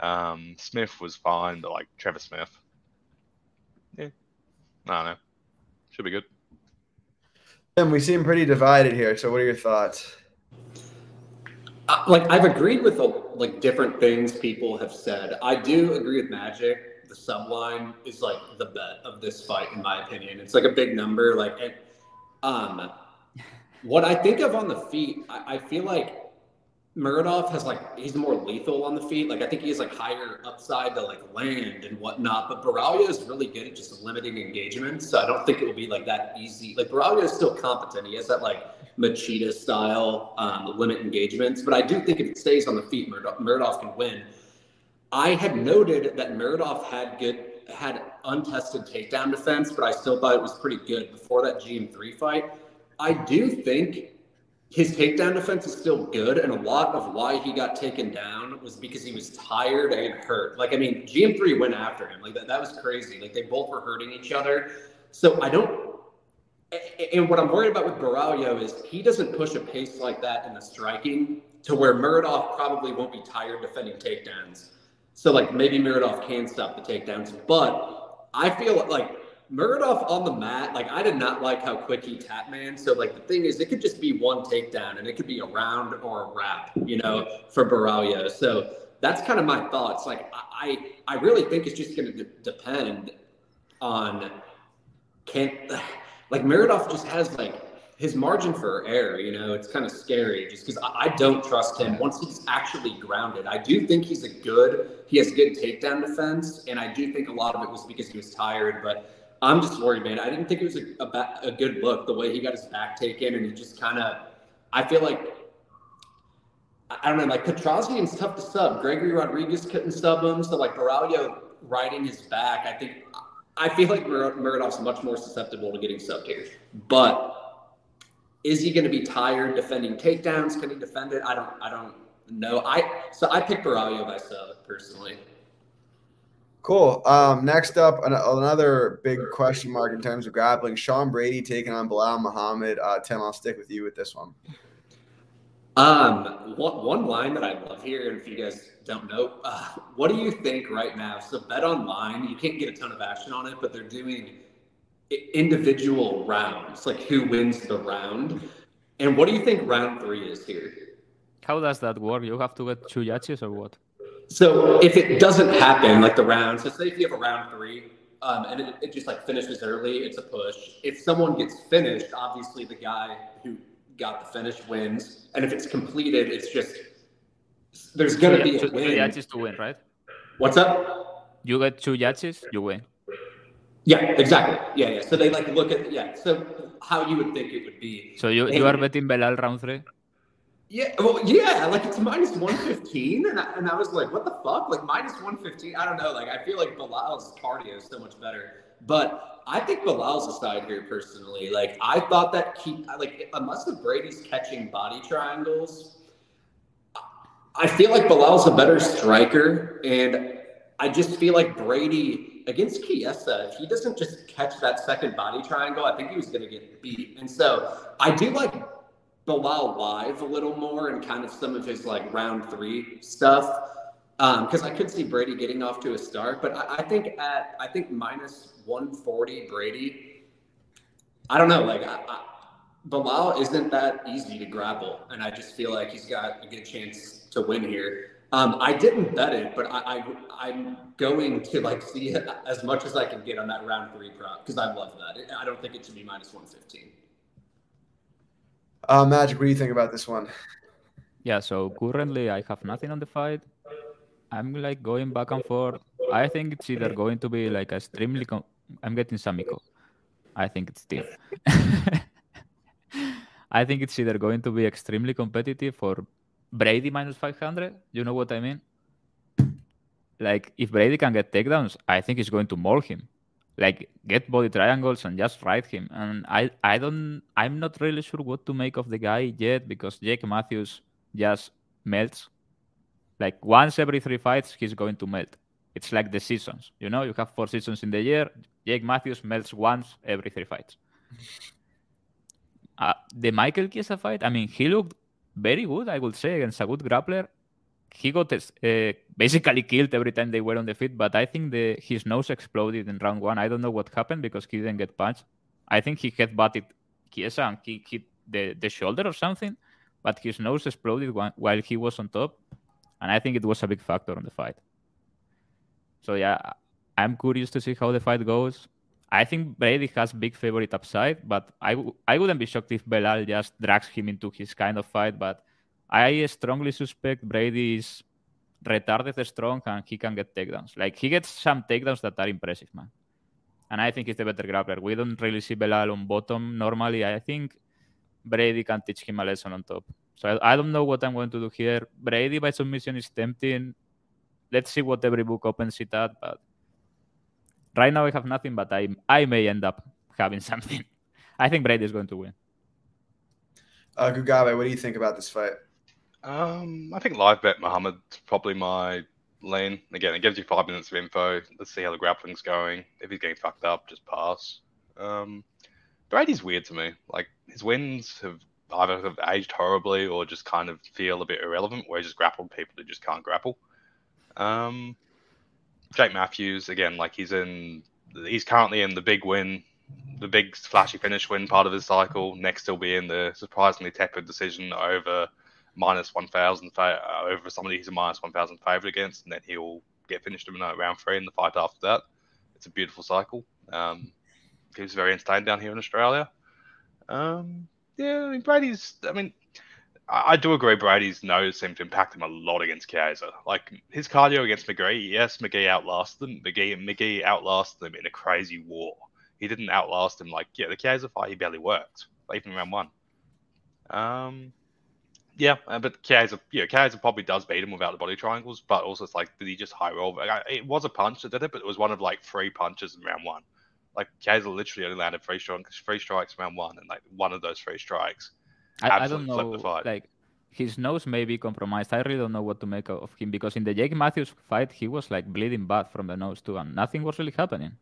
Um, Smith was fine, but like Trevor Smith, yeah, I don't know. Should be good. And we seem pretty divided here. So, what are your thoughts? Uh, like I've agreed with like different things people have said. I do agree with Magic. The subline is like the bet of this fight, in my opinion. It's like a big number. Like, and, um, what I think of on the feet, I, I feel like Muradov has like he's more lethal on the feet. Like I think he has like higher upside to like land and whatnot. But Borralho is really good at just limiting engagements. So I don't think it will be like that easy. Like Borralho is still competent. He has that like Machida style um, limit engagements. But I do think if it stays on the feet, Muradov, can win. I had noted that Muradov had good had untested takedown defense, but I still thought it was pretty good before that GM3 fight. I do think his takedown defense is still good, and a lot of why he got taken down was because he was tired and hurt. Like, I mean, GM3 went after him. Like, that, that was crazy. Like, they both were hurting each other. So I don't. And what I'm worried about with Borralho is he doesn't push a pace like that in the striking to where Muradov probably won't be tired defending takedowns. So, like, maybe Muradov can stop the takedowns. But I feel like Muradov on the mat, like I did not like how quick he tapped man. So like the thing is, it could just be one takedown, and it could be a round or a wrap, you know, for Borralho. So that's kind of my thoughts. Like I, I really think it's just going to de- depend on can like Muradov just has like his margin for error, you know, it's kind of scary just because I, I, don't trust him once he's actually grounded. I do think he's a good, he has good takedown defense, and I do think a lot of it was because he was tired. But I'm just worried, man. I didn't think it was a, a, a good look the way he got his back taken, and he just kind of. I feel like I don't know, like Petrosyan's tough to sub. Gregory Rodrigues couldn't sub him, so like Borralho riding his back. I think I feel like Mur- Muradov's much more susceptible to getting subbed here. But is he going to be tired defending takedowns? Can he defend it? I don't. I don't know. I so I picked Borralho by sub personally. Cool. Um, next up, another big question mark in terms of grappling. Sean Brady taking on Belal Muhammad. Uh, Tim, I'll stick with you with this one. Um, one, one line that I love here, and if you guys don't know, uh, what do you think right now? So, Bet Online, you can't get a ton of action on it, but they're doing individual rounds, like who wins the round. And what do you think round three is here? How does that work? You have to get two judges or what? So if it doesn't happen, like the round, so say if you have a round three, um, and it, it, just like finishes early, it's a push. If someone gets finished, obviously the guy who got the finish wins, and if it's completed, it's just there's gonna be a two. Two judges to win, right? What's up? You get two judges, you win. Yeah, exactly. Yeah, yeah. So they like look at yeah. So how you would think it would be. So you, you are betting Belal round three? Yeah, well, yeah, like it's minus 115. And I, and I was like, what the fuck? Like minus 115? I don't know. Like, I feel like Belal's cardio is so much better. But I think Belal's a side here personally. Like, I thought that keep, like, unless the Brady's catching body triangles, I feel like Belal's a better striker. And I just feel like Brady against Chiesa, if he doesn't just catch that second body triangle, I think he was going to get beat. And so I do like Bilal live a little more and kind of some of his like round three stuff. Because um, I could see Brady getting off to a start, but I, I think at I think minus 140 Brady, I don't know. Like I, I, Belal isn't that easy to grapple, and I just feel like he's got a good chance to win here. Um, I didn't bet it, but I, I am going to like see it as much as I can get on that round three prop because I love that. I don't think it should be minus 115. Uh, Magic, what do you think about this one? Yeah, so currently I have nothing on the fight. I'm like going back and forth. I think it's either going to be like extremely. Com- I'm getting Samiko. I think it's still. I think it's either going to be extremely competitive for Brady minus 500. You know what I mean? Like, if Brady can get takedowns, I think he's going to maul him like get body triangles and just ride him. And I, I don't, I'm not really sure what to make of the guy yet because Jake Matthews just melts. Like once every three fights, he's going to melt. It's like the seasons, you know. You have four seasons in the year. Jake Matthews melts once every three fights. Uh, the Michael Chiesa fight, I mean, he looked very good, I would say, against a good grappler he got uh, basically killed every time they were on the feet. But I think the his nose exploded in round one. I don't know what happened because he didn't get punched. I think he had butted Chiesa and he hit the, the shoulder or something, but his nose exploded while he was on top, and I think it was a big factor on the fight. So yeah, I'm curious to see how the fight goes. I think Brady has big favorite upside, but I w- I wouldn't be shocked if Belal just drags him into his kind of fight. But I strongly suspect Brady is retarded strong and he can get takedowns. Like he gets some takedowns that are impressive, man. And I think he's the better grappler. We don't really see Belal on bottom normally. I think Brady can teach him a lesson on top. So I, I don't know what I'm going to do here. Brady by submission is tempting. Let's see what every book opens it at. But right now I have nothing, but I I may end up having something. I think Brady is going to win. Uh, Gugabe, what do you think about this fight? Um, I think live bet Muhammad's probably my lane. Again, it gives you five minutes of info. Let's see how the grappling's going. If he's getting fucked up, just pass. Um, Brady's weird to me. Like his wins have either have aged horribly or just kind of feel a bit irrelevant, where he just grappled people who just can't grapple. Um, Jake Matthews again, like he's in, he's currently in the big win, the big flashy finish win part of his cycle. Next, he'll be in the surprisingly tepid decision over minus one thousand uh, over somebody he's a minus one thousand favorite against, and then he'll get finished in round three in the fight after that. It's a beautiful cycle. Um, he was very entertained down here in Australia. Um, yeah, I mean Brady's. I mean, I, do agree. Brady's nose seemed to impact him a lot against Chiesa. Like his cardio against McGee. Yes, McGee outlasted them. McGee McGee outlasted them in a crazy war. He didn't outlast him. Like yeah, the Chiesa fight he barely worked, even round one. Um, yeah, uh, but Chiesa, yeah, Chiesa probably does beat him without the body triangles, but also it's like, did he just high roll? It was a punch that did it, but it was one of like three punches in round one. Like Chiesa literally only landed three strikes, three strikes round one, and like one of those three strikes. I, I don't know, like his nose may be compromised. I really don't know what to make of him because in the Jake Matthews fight, he was like bleeding bad from the nose too, and nothing was really happening.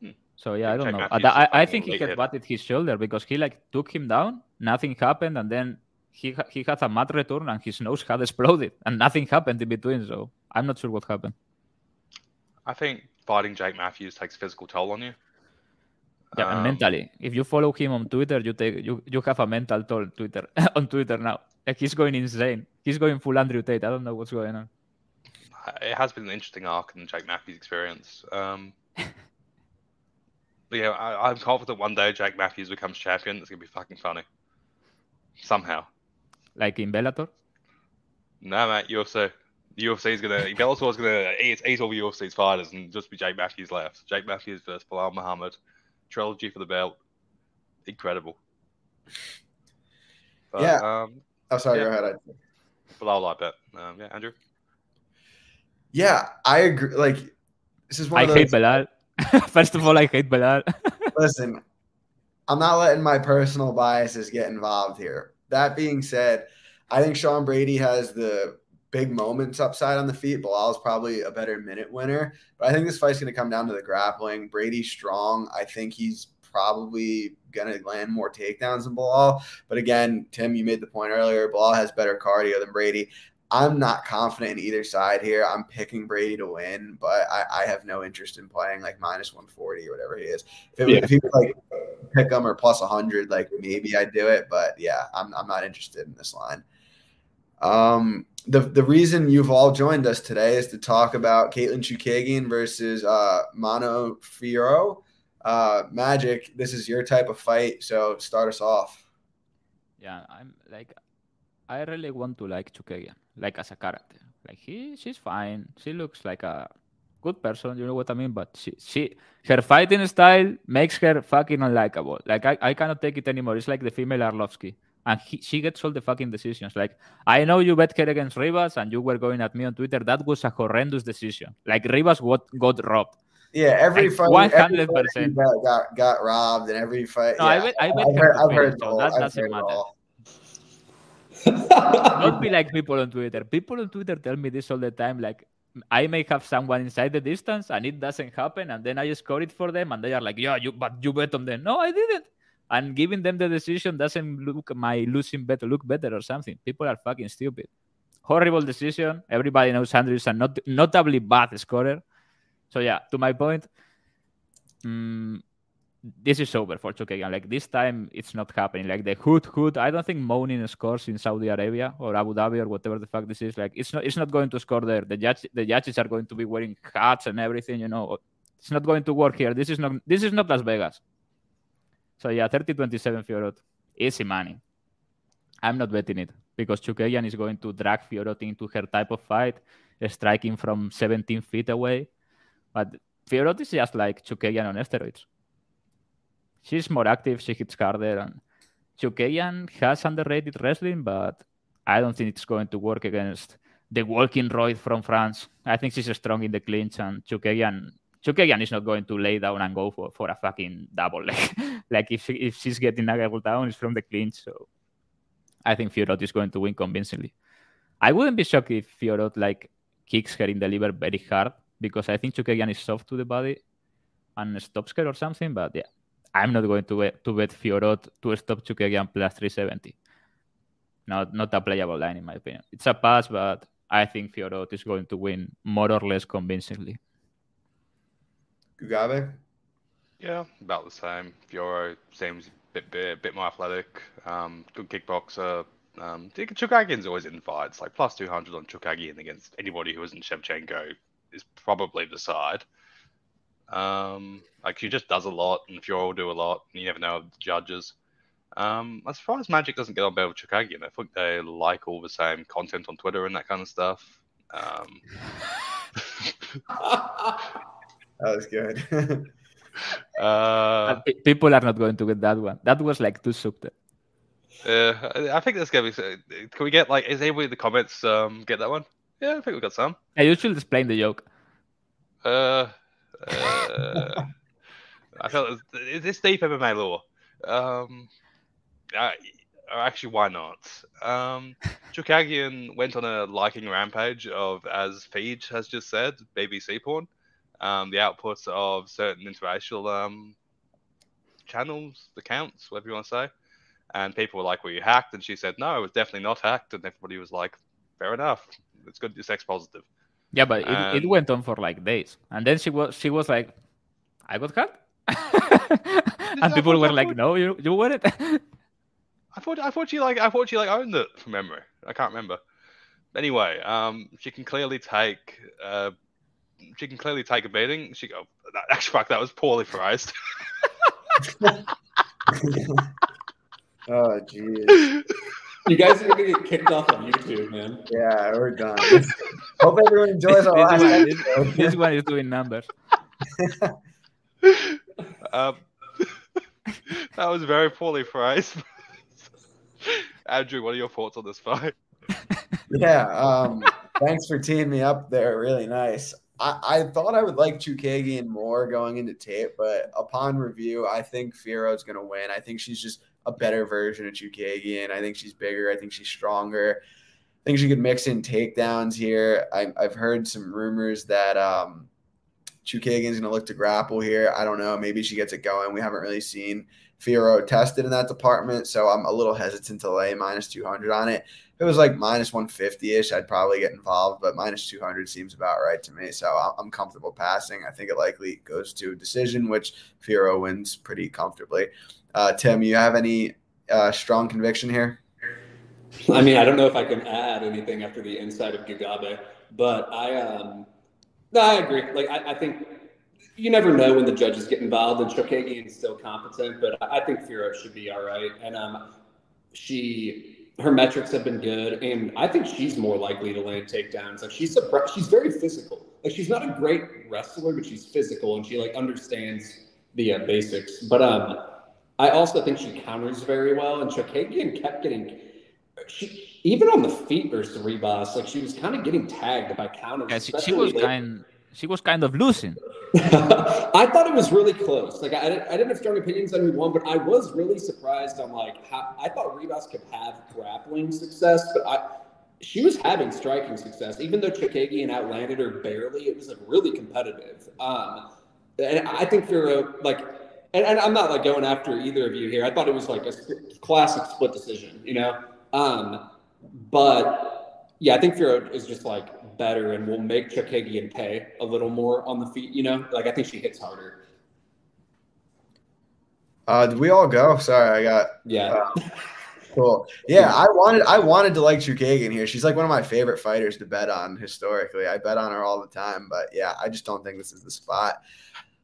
Hmm. So yeah, I don't know. I, I, think he had batted his shoulder because he like took him down, nothing happened, and then he he had a mad return and his nose had exploded and nothing happened in between. So I'm not sure what happened. I think fighting Jake Matthews takes physical toll on you. Yeah, um, and mentally, if you follow him on Twitter, you take you, you have a mental toll Twitter on Twitter now. Like he's going insane. He's going full Andrew Tate. I don't know what's going on. It has been an interesting arc in Jake Matthews' experience. Um, yeah, I, I'm confident one day Jake Matthews becomes champion. It's gonna be fucking funny. Somehow like in Bellator? No, mate. UFC. UFC is gonna Bellator is gonna eat, eat all the UFC's fighters and just be Jake Matthews left. Jake Matthews versus Belal Muhammad, trilogy for the belt. Incredible. But, yeah. Um, oh, sorry. Yeah. Go ahead. Belal like that. Um, yeah, Andrew. Yeah, I agree. Like this is one. I hate Belal. First of all, I hate Belal. Listen, I'm not letting my personal biases get involved here. That being said, I think Sean Brady has the big moments upside on the feet. Belal is probably a better minute winner, but I think this fight's going to come down to the grappling. Brady's strong. I think he's probably going to land more takedowns than Belal. But again, Tim, you made the point earlier. Belal has better cardio than Brady. I'm not confident in either side here. I'm picking Brady to win, but I, I have no interest in playing like minus 140 or whatever he is. If, it, yeah. if he was like pick him or plus 100, like maybe I'd do it, but yeah, I'm, I'm not interested in this line. Um, the, the reason you've all joined us today is to talk about Caitlin Chookagian versus uh, Manon Fiorot. Uh, Magic, this is your type of fight, so start us off. Yeah, I'm like, I really want to like Chookagian like as a character. Like he, she's fine. She looks like a good person. You know what I mean? But she, she, her fighting style makes her fucking unlikable. Like I, I cannot take it anymore. It's like the female Arlovsky, and he, she gets all the fucking decisions. Like I know you bet her against Ribas, and you were going at me on Twitter. That was a horrendous decision. Like Ribas got got robbed. Yeah, every like, fight, one hundred percent got got robbed, and every fight. No, yeah, I bet, I bet I've heard, I've heard, so that doesn't matter. Not be like people on Twitter. People on Twitter tell me this all the time. Like I may have someone inside the distance and it doesn't happen, and then I score it for them, and they are like, "Yeah, you but you bet on them." No, I didn't. And giving them the decision doesn't look my losing bet look better or something. People are fucking stupid. Horrible decision. Everybody knows Andrew is a not notably bad scorer. So yeah, to my point, um, this is over for Chookagian. Like this time, it's not happening. Like the hood hood. I don't think Monin scores in Saudi Arabia or Abu Dhabi or whatever the fuck this is. Like it's not. It's not going to score there. The judge, the judges are going to be wearing hats and everything. You know, it's not going to work here. This is not. This is not Las Vegas. So yeah, 30-27 Fiorot, easy money. I'm not betting it because Chookagian is going to drag Fiorot into her type of fight, striking from 17 feet away. But Fiorot is just like Chookagian on steroids she's more active. She hits harder. And Chookagian has underrated wrestling, but I don't think it's going to work against the walking Royd from France. I think she's strong in the clinch, and Chookagian Chookagian is not going to lay down and go for, for a fucking double. Like, like if she, if she's getting knocked down, it's from the clinch. So I think Fiorot is going to win convincingly. I wouldn't be shocked if Fiorot like kicks her in the liver very hard because I think Chookagian is soft to the body and stops her or something. But yeah, I'm not going to bet, to bet Fiorot to stop Chookagian plus 370. Not not a playable line in my opinion. It's a pass, but I think Fiorot is going to win more or less convincingly. Gugabe? Yeah, about the same. Fiorot seems a bit, bit, bit more athletic, um, good kickboxer. Um, Chookagian's always in fights. Like plus 200 on Chookagian against anybody who isn't Shevchenko is probably the side. Um, like she just does a lot, and Fiorot will do a lot, and you never know the judges. Um, as far as Magic doesn't get on better with Chookagian, I think they like all the same content on Twitter and that kind of stuff. Um, that was good. uh, people are not going to get that one. That was like too subtle. Yeah, I think there's gonna be. Can we get like? Is anybody in the comments um get that one? Yeah, I think we got some. Yeah, you should explain the joke. Uh, uh I felt is this deep MMA law? Um, uh, actually, why not? Um, Chookagian went on a liking rampage of, as Feige has just said, BBC porn. Um, the outputs of certain interracial um, channels, accounts, whatever you want to say. And people were like, "Were you hacked?" And she said, "No, it was definitely not hacked." And everybody was like, "Fair enough. It's good. You're sex positive." Yeah, but it, it went on for like days, and then she was she was like, "I got hacked," and people were like, "No, you you weren't." I thought I thought she like I thought she like owned it from memory. I can't remember. Anyway, um, she can clearly take uh, she can clearly take a beating. She go, actually, fuck, that was poorly phrased. oh, jeez. You guys are gonna get kicked off on YouTube, man. Yeah, we're done. Hope everyone enjoys our last this, episode. This one is doing numbers. um, that was very poorly phrased. Andrew, what are your thoughts on this fight? Yeah, um, thanks for teeing me up there. Really nice. I, I thought I would like Chookagian more going into tape, but upon review, I think Fiorot's going to win. I think she's just a better version of Chookagian. I think she's bigger. I think she's stronger. I think she could mix in takedowns here. I, have heard some rumors that um, Chookagian's going to look to grapple here. I don't know. Maybe she gets it going. We haven't really seen Fiora tested in that department, so I'm a little hesitant to lay minus 200 on it. It was like minus 150 ish, I'd probably get involved, but minus 200 seems about right to me. So I'm comfortable passing. I think it likely goes to a decision, which Fiorot wins pretty comfortably. Uh, Tim, you have any uh, strong conviction here? I mean, I don't know if I can add anything after the inside of Gugabe, but I um, no, I agree. Like, I, I think you never know when the judges get involved, and Chookagian is still competent, but I think Fiorot should be all right. And um, she her metrics have been good, and I think she's more likely to land takedowns. Like she's a, she's very physical. Like she's not a great wrestler, but she's physical and she like understands the uh, basics. But um, I also think she counters very well. And Chookagian kept getting she even on the feet versus Ribas, like she was kind of getting tagged by counters. Yeah, she, she was kind she was kind of losing. I thought it was really close. Like I, I didn't have strong opinions on who won, but I was really surprised on like how I thought Ribas could have grappling success, but I she was having striking success, even though Chookagian outlanded her barely. It was like really competitive. Um, and I think for a, like, and, and, I'm not like going after either of you here. I thought it was like a classic split decision, you know. Um, but yeah, I think Fiorot is just like better and will make Chookagian pay a little more on the feet. You know, like I think she hits harder. Uh, did we all go? Sorry, I got yeah. Uh, cool. Yeah, I wanted I wanted to like Chookagian here. She's like one of my favorite fighters to bet on historically. I bet on her all the time, but yeah, I just don't think this is the spot.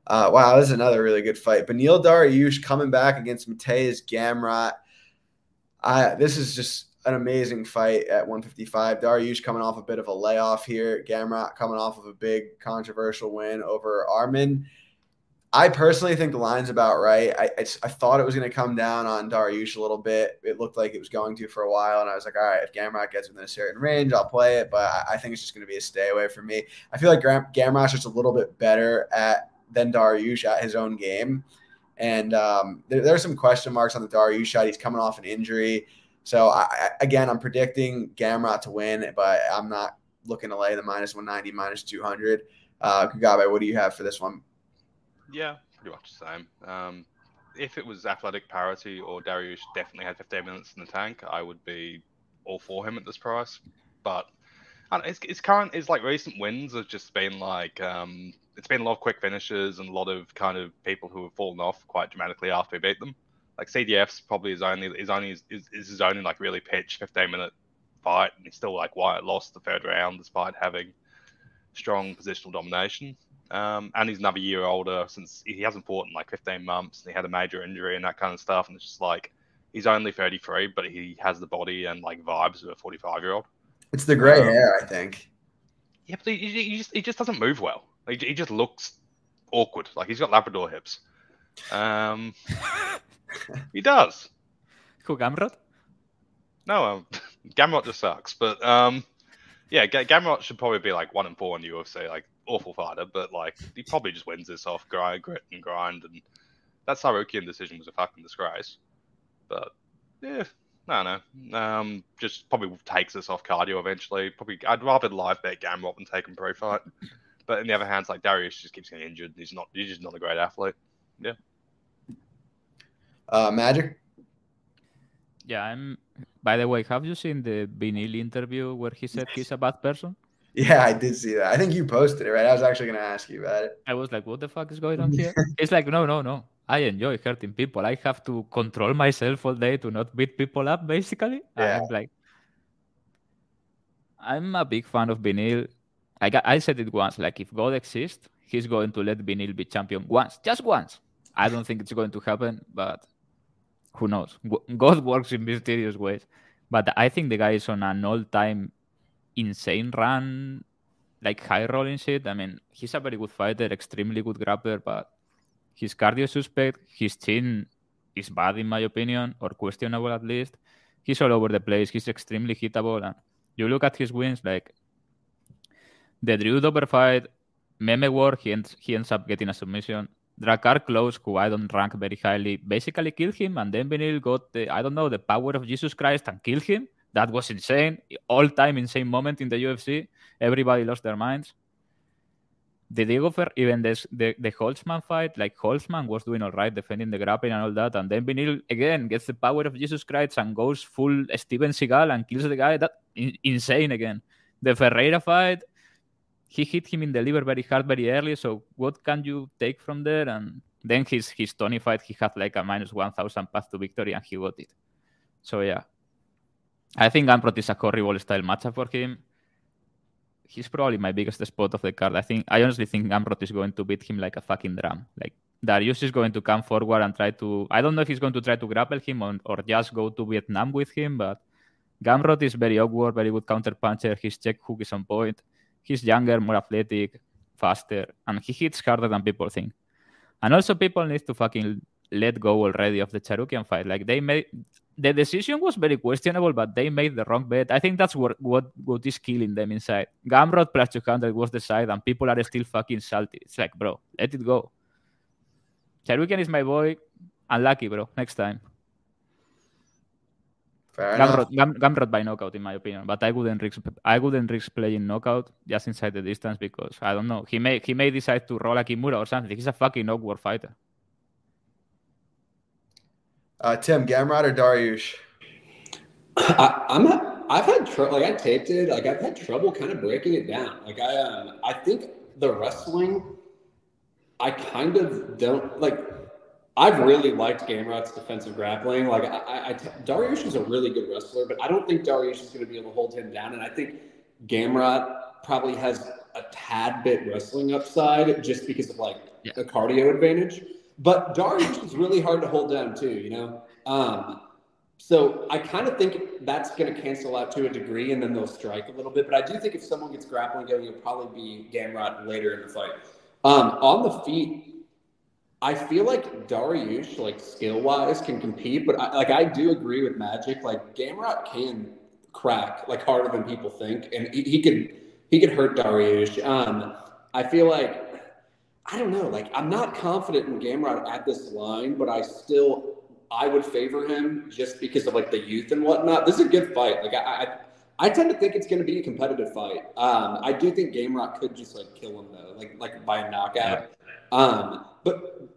Uh, wow, this is another really good fight. Beneil Dariush coming back against Mateusz Gamrot. I this is just an amazing fight at 155. Dariush coming off a bit of a layoff here. Gamrot coming off of a big controversial win over Arman. I personally think the line's about right. I, I, I thought it was going to come down on Dariush a little bit. It looked like it was going to for a while, and I was like, all right, if Gamrot gets within a certain range, I'll play it. But I, I think it's just going to be a stay away for me. I feel like Gamrot's just a little bit better at than Dariush at his own game. And um, there, there, are some question marks on the Dariush shot. He's coming off an injury. So I, again, I'm predicting Gamrot to win, but I'm not looking to lay the minus 190, minus 200. Uh, Gugabe, what do you have for this one? Yeah, pretty much the same. Um, if it was athletic parity or Dariush definitely had 15 minutes in the tank, I would be all for him at this price. But know, his, his current, his like recent wins have just been like, um, it's been a lot of quick finishes and a lot of kind of people who have fallen off quite dramatically after he beat them. Like CDF's probably his only, his only is, is his only like really pitch 15 minute fight, and he's still like Wyatt lost the third round despite having strong positional domination. Um, and he's another year older since he hasn't fought in like 15 months and he had a major injury and that kind of stuff. And it's just like he's only 33, but he has the body and like vibes of a 45 year old. It's the gray Um, hair, I think. Yeah, but he, he, he just he just doesn't move well. Like, he just looks awkward. Like he's got Labrador hips. Um, he does. Who Gamrot? No, um, Gamrot just sucks. But um, yeah, Ga- Gamrot should probably be like one and four in the UFC. Like awful fighter, but like he probably just wins this off grind, grit and grind. And that Tsarukyan decision was a fucking disgrace. But yeah, no, no. Um, just probably takes us off cardio eventually. Probably I'd rather live bet Gamrot than take him pre-fight. But on the other hand, it's like Dariush just keeps getting injured. He's not. He's just not a great athlete. Uh, Magic? Yeah, I'm. By the way, have you seen the Beneil interview where he said he's a bad person? Yeah, I did see that. I think you posted it, right? I was actually going to ask you about it. I was like, what the fuck is going on here? It's like, no, no, no. I enjoy hurting people. I have to control myself all day to not beat people up, basically. Yeah. I'm like, I'm a big fan of Beneil. I, got, I said it once, like, if God exists, he's going to let Beneil be champion once, just once. I don't think it's going to happen, but who knows? God works in mysterious ways. But I think the guy is on an all time insane run, like high rolling shit. I mean, he's a very good fighter, extremely good grappler, but his cardio suspect. His chin is bad, in my opinion, or questionable at least. He's all over the place. He's extremely hittable. And you look at his wins, like the Drew Dober fight, Meme War, he ends, he ends up getting a submission. Drakkar Klose, who I don't rank very highly, basically killed him, and then Beneil got the I don't know the power of Jesus Christ and killed him. That was insane, all time insane moment in the UFC. Everybody lost their minds. The Diego Fer, even this, the the Holtzman fight, like Holtzman was doing all right, defending the grappling and all that, and then Beneil again gets the power of Jesus Christ and goes full Steven Seagal and kills the guy. That in, insane again. The Ferreira fight, he hit him in the liver very hard very early. So what can you take from there? And then his Tony fight, he had like a minus one thousand path to victory, and he got it. So yeah, I think Gamrot is a horrible style matchup for him. He's probably my biggest spot of the card. I think I honestly think Gamrot is going to beat him like a fucking drum. Like Dariush is going to come forward and try to. I don't know if he's going to try to grapple him or, or just go to Vietnam with him, but Gamrot is very awkward, very good counter puncher. His check hook is on point he's younger, more athletic, faster, and he hits harder than people think. And also, people need to fucking let go already of the Tsarukyan fight. Like they made the decision was very questionable, but they made the wrong bet. I think that's what what what is killing them inside. Gamrot plus 200 was the side, and people are still fucking salty. It's like, bro, let it go. Tsarukyan is my boy. Unlucky, bro. Next time. Fair enough. Gamrot, Gam, Gamrot by knockout, in my opinion. But I wouldn't risk. I wouldn't risk playing knockout just inside the distance because I don't know. He may he may decide to roll a Kimura or something. He's a fucking awkward fighter. Uh, Tim, Gamrot or Dariush? I, I'm not, I've had trouble. Like I taped it. Like I've had trouble kind of breaking it down. Like I, um, I think the wrestling, I kind of don't like. I've really liked Gamrot's defensive grappling. Like I, I, I Dariush is a really good wrestler, but I don't think Dariush is going to be able to hold him down. And I think Gamrot probably has a tad bit wrestling upside just because of like Yeah. the cardio advantage. But Dariush is really hard to hold down too, you know. Um, so I kind of think that's going to cancel out to a degree, and then they'll strike a little bit. But I do think if someone gets grappling going, it'll probably be Gamrot later in the fight. Um, on the feet, I feel like Dariush, like skill wise, can compete, but I, like I do agree with Magic. Like Gamrot can crack like harder than people think, and he, he could he could hurt Dariush. Um, I feel like I don't know. Like I'm not confident in Gamrot at this line, but I still I would favor him just because of like the youth and whatnot. This is a good fight. Like I, I, I tend to think it's going to be a competitive fight. Um, I do think Gamrot could just like kill him though, like like by a knockout. Um, but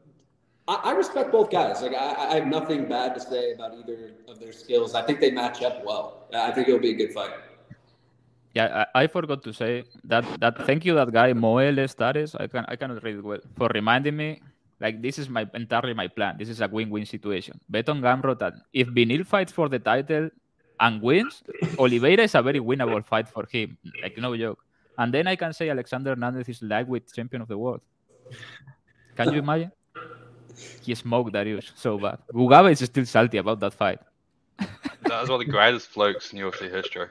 I, I respect both guys. Like I, I have nothing bad to say about either of their skills. I think they match up well. I think it'll be a good fight. Yeah, I, I forgot to say that that thank you that guy Moel Stares. I can I cannot read it well for reminding me. Like this is my entirely my plan. This is a win-win situation. Bet on Gamrot that if Beneil fights for the title and wins, Oliveira is a very winnable fight for him. Like no joke. And then I can say Alexander Hernandez is lightweight champion of the world. Can you imagine? He smoked Dariush so bad. Gugabe is still salty about that fight. That was one of the greatest flukes in UFC history.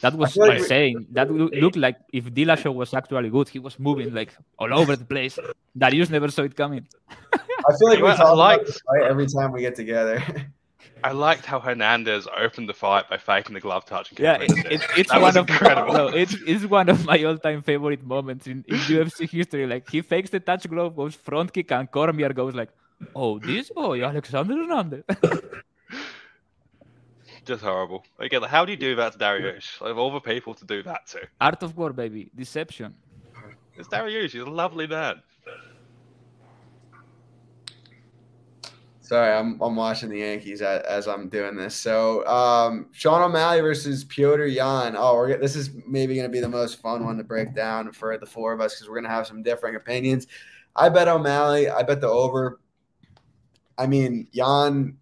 That was feel like my saying. That loo- looked like if Dillashaw was actually good, he was moving like all over the place. Dariush never saw it coming. I feel like we Well, I talk about this fight every time we get together. I liked how Hernandez opened the fight by faking the glove touch. And Yeah, it, it, it's one of incredible. no, it's, it's one of my all-time favorite moments in, in UFC history. Like he fakes the touch glove, goes front kick, and Cormier goes like, "Oh, this boy, Alexander Hernandez." Just horrible. Again, how do you do that to Dariush? Like, of all the people to do that to, Art of war, baby, deception. it's Dariush. He's a lovely man. Sorry, I'm I'm watching the Yankees as, as I'm doing this. So, um, Sean O'Malley versus Piotr Yan. Oh, we're, this is maybe going to be the most fun one to break down for the four of us because we're going to have some differing opinions. I bet O'Malley. I bet the over. I mean, Yan,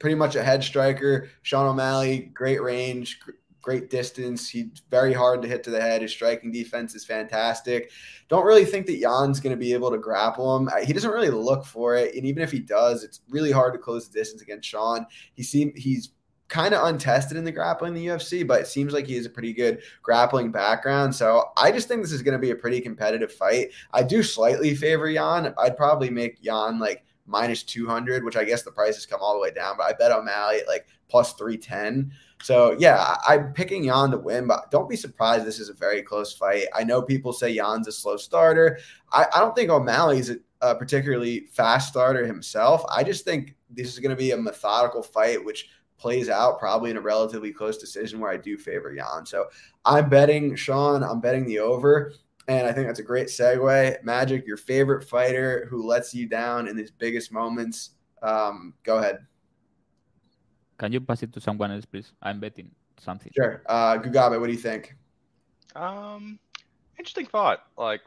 pretty much a head striker. Sean O'Malley, great range, great distance. He's very hard to hit to the head. His striking defense is fantastic. Don't really think that Yan's going to be able to grapple him. He doesn't really look for it, and even if he does, it's really hard to close the distance against Sean. He seem he's kind of untested in the grappling in the UFC, but it seems like he has a pretty good grappling background. So I just think this is going to be a pretty competitive fight. I do slightly favor Yan. I'd probably make Jan like minus 200, which I guess the price has come all the way down, but I bet O'Malley at like plus 310. So yeah, I'm picking Yan to win, but don't be surprised. This is a very close fight. I know people say Yan's a slow starter. I, I don't think O'Malley's a, a particularly fast starter himself. I just think this is going to be a methodical fight, which plays out probably in a relatively close decision where I do favor Jan. So I'm betting Sean. I'm betting the over. And I think that's a great segue. Magic, your favorite fighter who lets you down in his biggest moments. Um, go ahead. Can you pass it to someone else, please? I'm betting something. Sure. Uh, Gugabe, what do you think? Um, interesting fight. Like,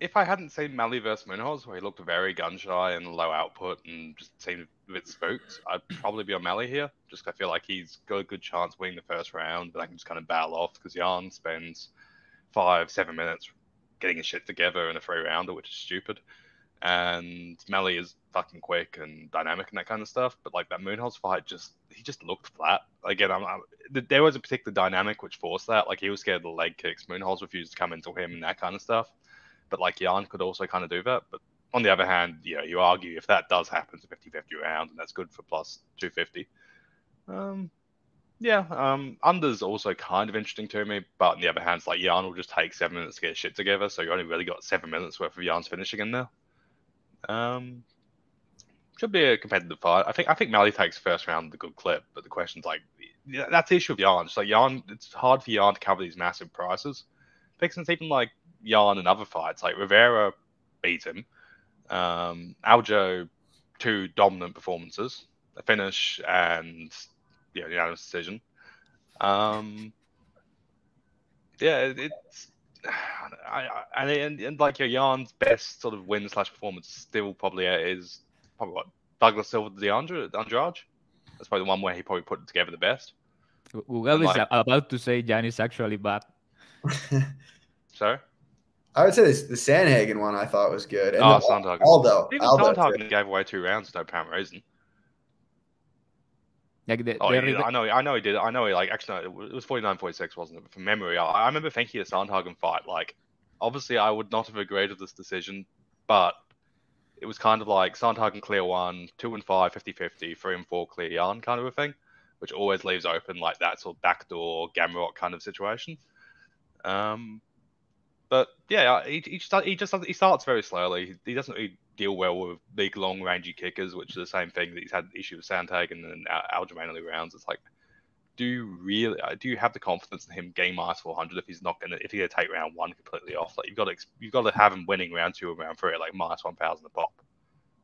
if I hadn't seen Mally versus Munhoz, where he looked very gun shy and low output and just seemed a bit spooked, I'd probably be on Mally here. Just 'cause I feel like he's got a good chance winning the first round, but I can just kind of battle off because Yan spends five, seven minutes getting his shit together in a three rounder, which is stupid. And Mally is fucking quick and dynamic and that kind of stuff. But like that Munhoz fight, just he just looked flat. Again, I'm, I'm, there was a particular dynamic which forced that. Like he was scared of the leg kicks. Munhoz refused to come into him and that kind of stuff. But like Yan could also kind of do that. But on the other hand, you know, you argue if that does happen, it's a 50-50 round, and that's good for plus 250. Um, yeah, um, under's also kind of interesting to me, but on the other hand, it's like Yan will just take seven minutes to get shit together, so you only really got seven minutes worth of Yan's finishing in there. Um, should be a competitive fight. I think I think Mally takes first round a good clip, but the question's like, that's the issue with Yan. It's like Yan, it's hard for Yan to cover these massive prices. Since even like Yan and other fights, like Rivera beat him. Um, Aljo, two dominant performances, a finish and yeah, unanimous decision. Um, yeah, it's I, I and, and, and like your Yan's best sort of win slash performance still probably uh, is probably what Douglas Silva to DeAndre Andrade. That's probably the one where he probably put it together the best. Gugabe is like- uh, about to say Jan is actually bad. So, I would say this, the Sandhagen one I thought was good. And oh, the Sandhagen. Aldo. Even Aldo. Sandhagen gave away two rounds for no apparent reason. Like the, Oh, the yeah, I know, I know he did. I know he like actually no, it was forty nine point six, wasn't it? But from memory, I, I remember thinking the Sandhagen fight. Like, obviously, I would not have agreed with this decision, but it was kind of like Sandhagen clear one, two and five, 50-50, three and four clear Yan kind of a thing, which always leaves open like that sort of backdoor Gamrot kind of situation. Um, but yeah, he he, start, he just he starts very slowly. He doesn't really deal well with big, long, rangy kickers, which is the same thing that he's had issue with Sandhagen and Al- Aljamain early rounds. It's like, do you really uh, do you have the confidence in him game minus 400 if he's not gonna if he's gonna take round one completely off? Like you've got to you've got to have him winning round two or round three at like minus 1,000 a pop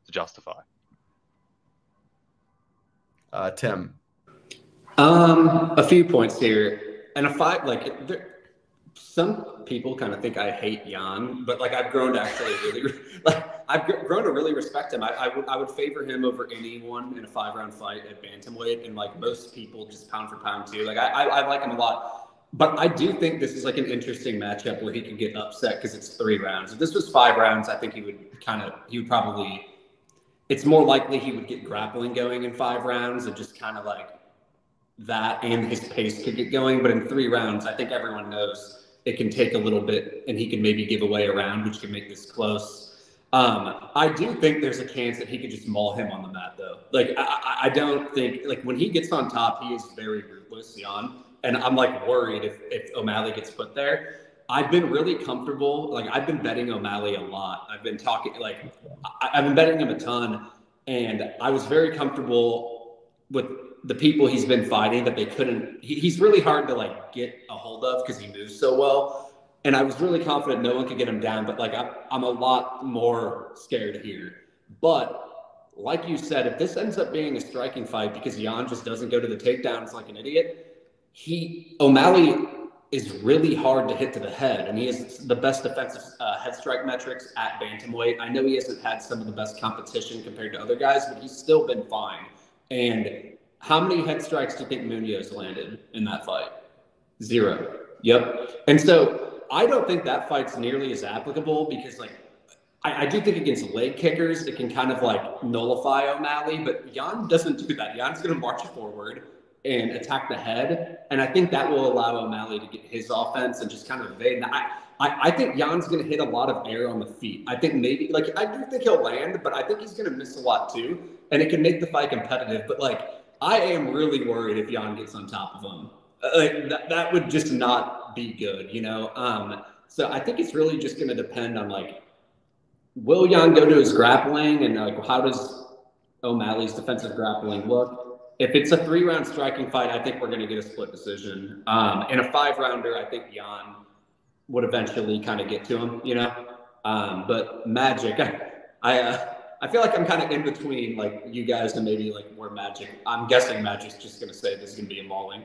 to justify. Uh, Tim. Um, a few points here, and a five like there, some people kind of think I hate Yan, but like I've grown to actually really like I've grown to really respect him. I, I would I would favor him over anyone in a five round fight at bantamweight, and like most people just pound for pound too. Like I, I, I like him a lot, but I do think this is like an interesting matchup where he could get upset because it's three rounds. If this was five rounds, I think he would kind of he would probably. It's more likely he would get grappling going in five rounds and just kind of like that and his pace could get going. But in three rounds, I think everyone knows it can take a little bit and he can maybe give away a round, which can make this close. Um, I do think there's a chance that he could just maul him on the mat, though. Like, I, I- don't think, like, when he gets on top, he is very ruthless, Yan. And I'm like worried if, if O'Malley gets put there. I've been really comfortable. Like, I've been betting O'Malley a lot. I've been talking, like, I, I've been betting him a ton. And I was very comfortable with the people he's been fighting that they couldn't. He, he's really hard to like get a hold of because he moves so well. And I was really confident no one could get him down, but like I'm, I'm a lot more scared here. But like you said, if this ends up being a striking fight because Yan just doesn't go to the takedowns like an idiot, he O'Malley is really hard to hit to the head, and he has the best defensive uh, head strike metrics at bantamweight. I know he hasn't had some of the best competition compared to other guys, but he's still been fine. And how many head strikes do you think Munhoz landed in that fight? Zero. Yep. And so I don't think that fight's nearly as applicable because, like, I, I do think against leg kickers, it can kind of like nullify O'Malley, but Yan doesn't do that. Yan's going to march forward and attack the head. And I think that will allow O'Malley to get his offense and just kind of evade. And I, I, I think Yan's going to hit a lot of air on the feet. I think maybe, like, I do think he'll land, but I think he's going to miss a lot too. And it can make the fight competitive. But, like, I am really worried if Yan gets on top of him. Uh, Like, that, that would just not be good, you know? Um, so I think it's really just going to depend on, like, will Yan go to his grappling and, like, how does O'Malley's defensive grappling look? If it's a three round striking fight, I think we're going to get a split decision. Um, in a five rounder, I think Yan would eventually kind of get to him, you know. Um, but Magic, I I, uh, I feel like I'm kind of in between like you guys and maybe like more Magic. I'm guessing Magic's just going to say this is going to be a mauling.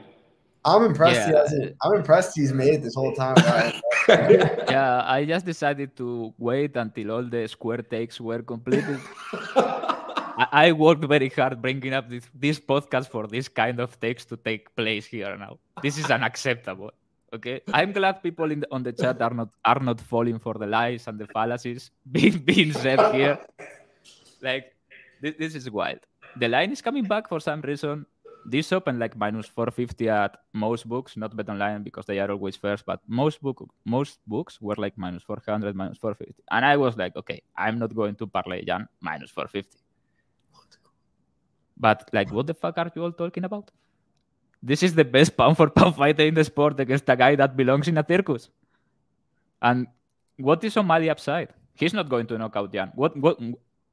I'm impressed. He hasn't, I'm impressed he's made it this whole time. Ryan. Yeah, I just decided to wait until all the square takes were completed. I, I worked very hard bringing up this, this podcast for this kind of takes to take place here now. This is unacceptable. Okay, I'm glad people in the, on the chat are not are not falling for the lies and the fallacies being being said here. Like this, this is wild. The line is coming back for some reason. This open like minus 450 at most books, not bet online because they are always first, but most book most books were like minus 400, minus 450. And I was like, okay, I'm not going to parlay Yan minus 450. But like, what the fuck are you all talking about? This is the best pound for pound fighter in the sport against a guy that belongs in a circus. And what is O'Malley upside? He's not going to knock out Yan. What what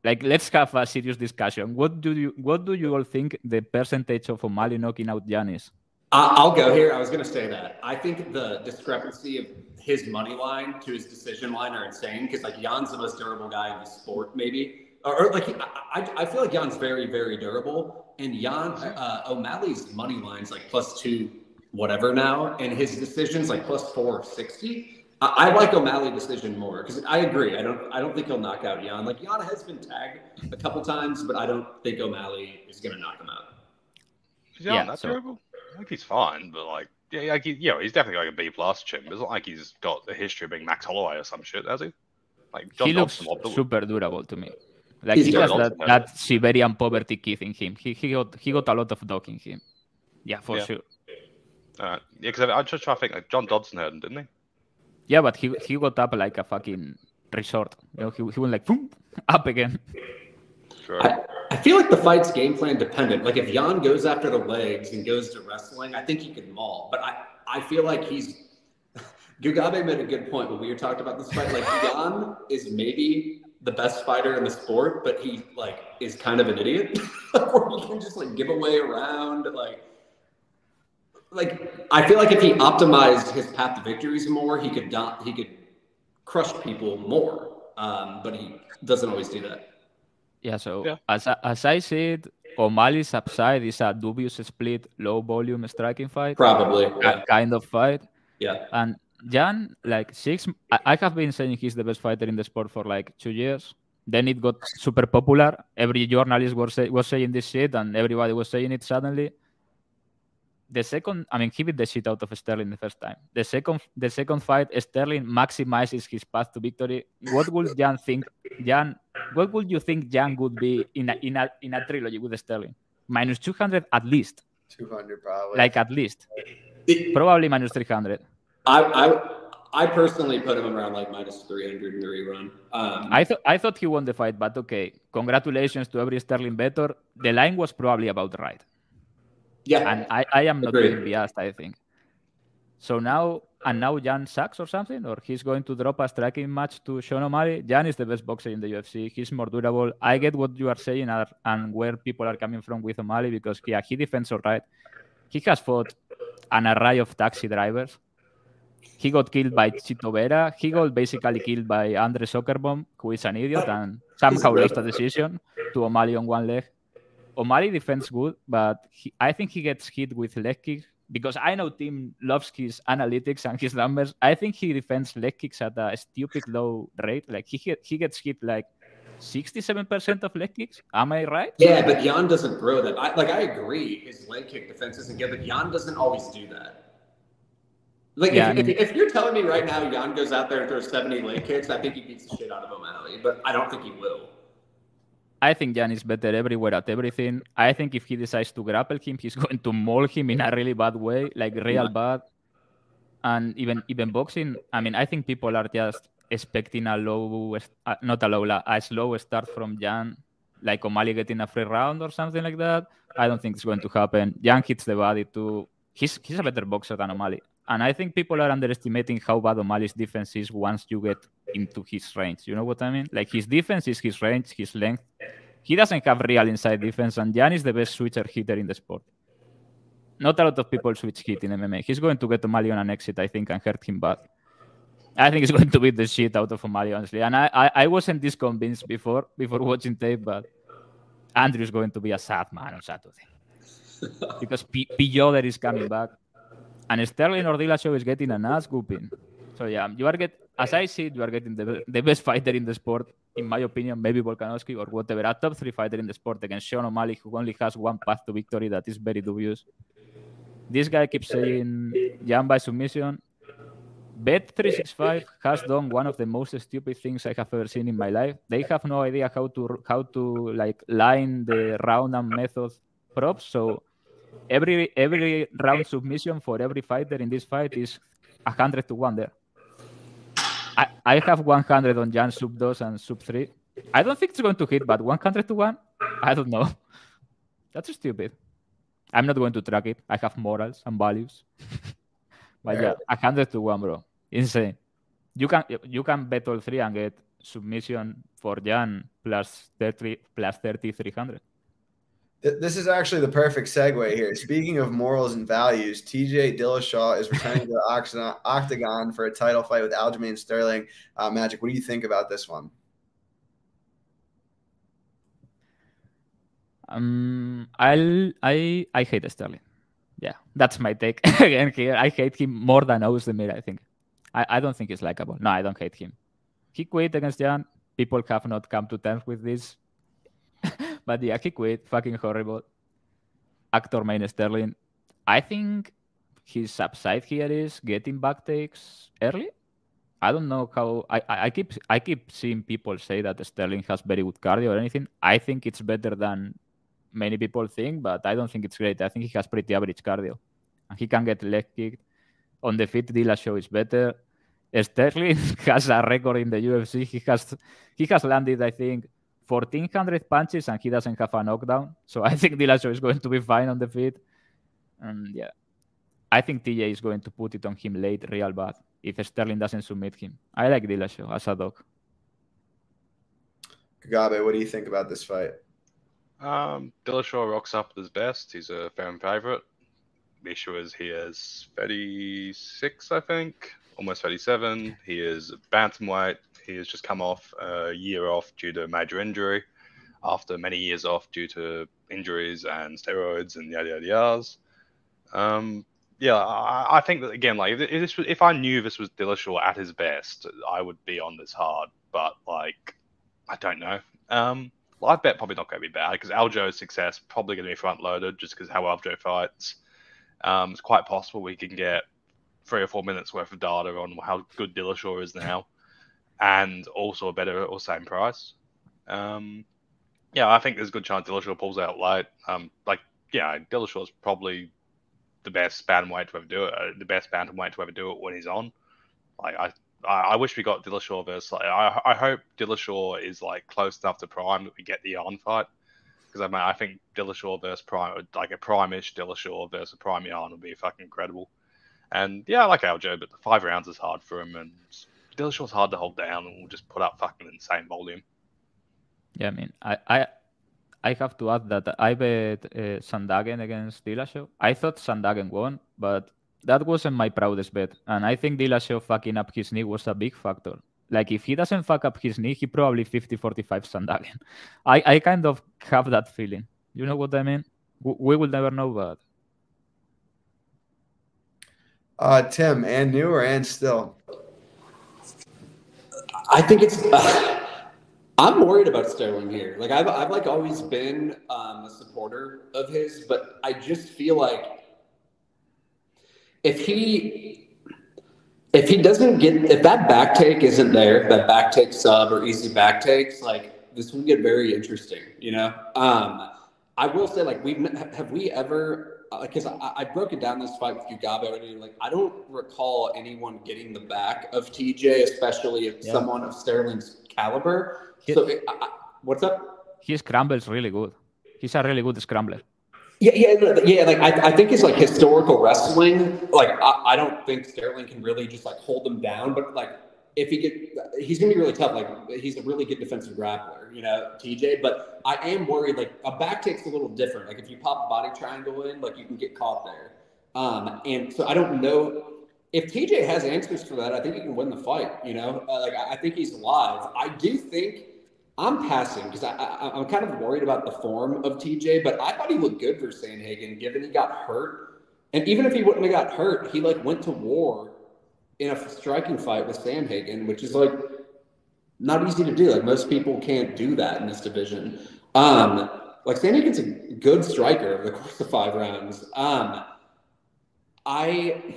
like let's have a serious discussion. What do you what do you all think the percentage of O'Malley knocking out Yan is? I- I'll go here. I was going to say that. I think the discrepancy of his money line to his decision line are insane because like Yan's the most durable guy in the sport, maybe. Or, or like I, I, I feel like Yan's very very durable, and Yan uh, O'Malley's money line's like plus two whatever now, and his decisions like plus four sixty. I, I like O'Malley decision more because I agree. I don't I don't think he'll knock out Yan. Like Yan has been tagged a couple times, but I don't think O'Malley is going to knock him out. Is Yeah, that's so- terrible? I think he's fine, but like, yeah, like he, you know, he's definitely like a B plus chimp. It's not like he's got a history of being Max Holloway or some shit, has he? Like John he looks Dodson super durable to me. Like He's he has John that, Dodson, that Siberian poverty kid in him. He, he got he got a lot of dog in him. Yeah, for Yeah. sure. Uh, yeah, because I, I just try to think like John Dodson heard him, didn't he? Yeah, but he he got up like a fucking resort. You know, he, he went like boom, up again. Sure. I, I feel like the fight's game plan dependent. Like if Yan goes after the legs and goes to wrestling, I think he could maul. But I, I feel like he's Gugabe made a good point when we were talking about this fight. Like Yan is maybe the best fighter in the sport, but he like is kind of an idiot. Where he can just like give away around, like like I feel like if he optimized his path to victories more, he could not he could crush people more. Um, but he doesn't always do that. Yeah, so Yeah. as I, as I said, O'Malley's upside is a dubious split, low volume striking fight, Probably. ki- Yeah. kind of fight. yeah. And Yan, like six, I, I have been saying he's the best fighter in the sport for like two years. Then it got super popular. Every journalist was say, was saying this shit, and everybody was saying it suddenly. The second, I mean, he beat the shit out of Sterling the first time. The second, the second fight, Sterling maximizes his path to victory. What would Yan think? Yan, what would you think Yan would be in a in a in a trilogy with Sterling? Minus two hundred at least, 200 probably. like at least, It- probably minus three hundred. I, I I personally put him around like minus three hundred in the rerun. Um, I thought I thought he won the fight, but okay. Congratulations to every Sterling better. The line was probably about right, yeah. and I, I am not Agreed. being biased. I think. So now and now Yan sucks or something, or he's going to drop a striking match to Sean O'Malley. Yan is the best boxer in the UFC. He's more durable. I get what you are saying and where people are coming from with O'Malley because yeah, he defends all right. He has fought an array of taxi drivers. He got killed by Chito Vera. He got basically killed by Andre Soukhamthath, who is an idiot and somehow lost a decision to O'Malley on one leg. O'Malley defends good, but he, I think he gets hit with leg kicks because I know Tim loves his analytics and his numbers. I think he defends leg kicks at a stupid low rate. Like he he gets hit like 67% of leg kicks. Am I right? Yeah, but Yan doesn't throw that. I, like I agree, his leg kick defense isn't good, but Yan doesn't always do that. Like Yeah, if, I mean- if, if you're telling me right now Yan goes out there and throws 70 leg kicks, I think he beats the shit out of O'Malley, but I don't think he will. I think Yan is better everywhere at everything. I think if he decides to grapple him, he's going to maul him in a really bad way, like real bad. And even even boxing, I mean, I think people are just expecting a low, uh, not a low, a slow start from Yan, like O'Malley getting a free round or something like that. I don't think it's going to happen. Yan hits the body too. He's he's a better boxer than O'Malley, and I think people are underestimating how bad O'Malley's defense is once you get into his range. You know what I mean? Like his defense is his range, his length. He doesn't have real inside defense, and Yan is the best switcher hitter in the sport. Not a lot of people switch hit in MMA. He's going to get O'Malley on an exit, I think, and hurt him bad. I think he's going to beat the shit out of O'Malley, honestly. And I, I, I wasn't this convinced before before watching tape, but Andrew's going to be a sad man on Saturday because P- P. Yoder is coming back, and Sterling or Dillashaw is getting an ass whooping. So yeah, you are get as I see, you are getting the, the best fighter in the sport, in my opinion. Maybe Volkanovski or whatever, a top three fighter in the sport against Sean O'Malley, who only has one path to victory that is very dubious. This guy keeps saying Yan by submission. Bet365 has done one of the most stupid things I have ever seen in my life. They have no idea how to how to like line the round and method props. So every every round submission for every fighter in this fight is hundred to one there. I, I have 100 on Yan sub 2 and sub 3. I don't think it's going to hit, but 100 to 1? I don't know. That's stupid. I'm not going to track it. I have morals and values. but yeah, 100 to 1, bro. Insane. You can you can bet all three and get submission for Yan plus 30 plus 30 300. Th- This is actually the perfect segue here. Speaking of morals and values, TJ Dillashaw is returning to the octagon, octagon for a title fight with Aljamain Sterling. Uh, Magic, what do you think about this one? Um, I'll I I hate Sterling. Yeah, that's my take again here. I hate him more than Ozdemir. I think. I, I don't think he's likable. No, I don't hate him. He quit against Yan. People have not come to terms with this. But yeah, he quit. Fucking horrible. Aljamain Sterling. I think his upside here is getting back takes early. I don't know how I, I, keep I keep seeing people say that Sterling has very good cardio or anything. I think it's better than many people think, but I don't think it's great. I think he has pretty average cardio. And he can get leg kicked. On the feet, Dillashaw is better. Sterling has a record in the UFC. He has he has landed, I think, 1400 punches and he doesn't have a knockdown. So I think Dillashaw is going to be fine on the feet. And yeah, I think TJ is going to put it on him late, real bad, if Sterling doesn't submit him. I like Dillashaw as a dog. Gugabe, what do you think about this fight? Um, Dillashaw rocks up at his best. He's a fan favorite. The issue is he is 36, I think, almost 37. He is bantamweight. He has just come off a year off due to a major injury, after many years off due to injuries and steroids and yada yada yadas. Um, yeah, I, I think that again, like if this was, if I knew this was Dillashaw at his best, I would be on this hard. But like, I don't know. Um, live bet probably not going to be bad because Aljo's success probably going to be front loaded just because how Aljo fights. Um, it's quite possible we can get three or four minutes worth of data on how good Dillashaw is now, and also a better or same price. Um, yeah, I think there's a good chance Dillashaw pulls out late. Um, like, yeah, Dillashaw is probably the best bantamweight to ever do it, uh, the best bantamweight to ever do it when he's on. Like, I, I, I wish we got Dillashaw versus. Like, I, I hope Dillashaw is like close enough to prime that we get the on fight. Because I mean, I think Dillashaw versus prime, like a prime-ish Dillashaw versus a prime Yan would be fucking incredible. And yeah, I like Aljo, but the five rounds is hard for him, and Dillashaw's hard to hold down, and will just put up fucking insane volume. Yeah, I mean, I, I, I have to add that I bet uh, Sandhagen against Dillashaw. I thought Sandhagen won, but that wasn't my proudest bet. And I think Dillashaw fucking up his knee was a big factor. Like, if he doesn't fuck up his knee, he probably 50 45 Sandhagen. I, I kind of have that feeling. You know what I mean? We will never know, but. Uh, Tim, and new or and still? I think it's. Uh, I'm worried about Sterling here. Like I've, I've like always been um, a supporter of his, but I just feel like if he if he doesn't get if that back take isn't there, that back take sub or easy back takes, like this will get very interesting. You know, um, I will say like we've have we ever because I, I, broke it down this fight with you, Gabo, and like I don't recall anyone getting the back of TJ, especially if yeah. someone of Sterling's caliber. He, so, I, what's up? He scramble's really good. He's a really good scrambler. Yeah, yeah, yeah. Like I, I think it's like historical wrestling. Like I, I don't think Sterling can really just like hold them down, but like if he get, he's gonna be really tough. Like he's a really good defensive grappler, you know, TJ. But I am worried. Like a back take's a little different. Like if you pop a body triangle in, like you can get caught there. Um, and so I don't know if TJ has answers for that. I think he can win the fight. You know, uh, like I think he's alive. I do think I'm passing because I, I, am kind of worried about the form of TJ. But I thought he looked good for Sandhagen, given he got hurt. And even if he wouldn't have got hurt, he like went to war in a striking fight with Sandhagen, which is like not easy to do. Like most people can't do that in this division. Um, like Sandhagen's a good striker over the course of five rounds. Um, I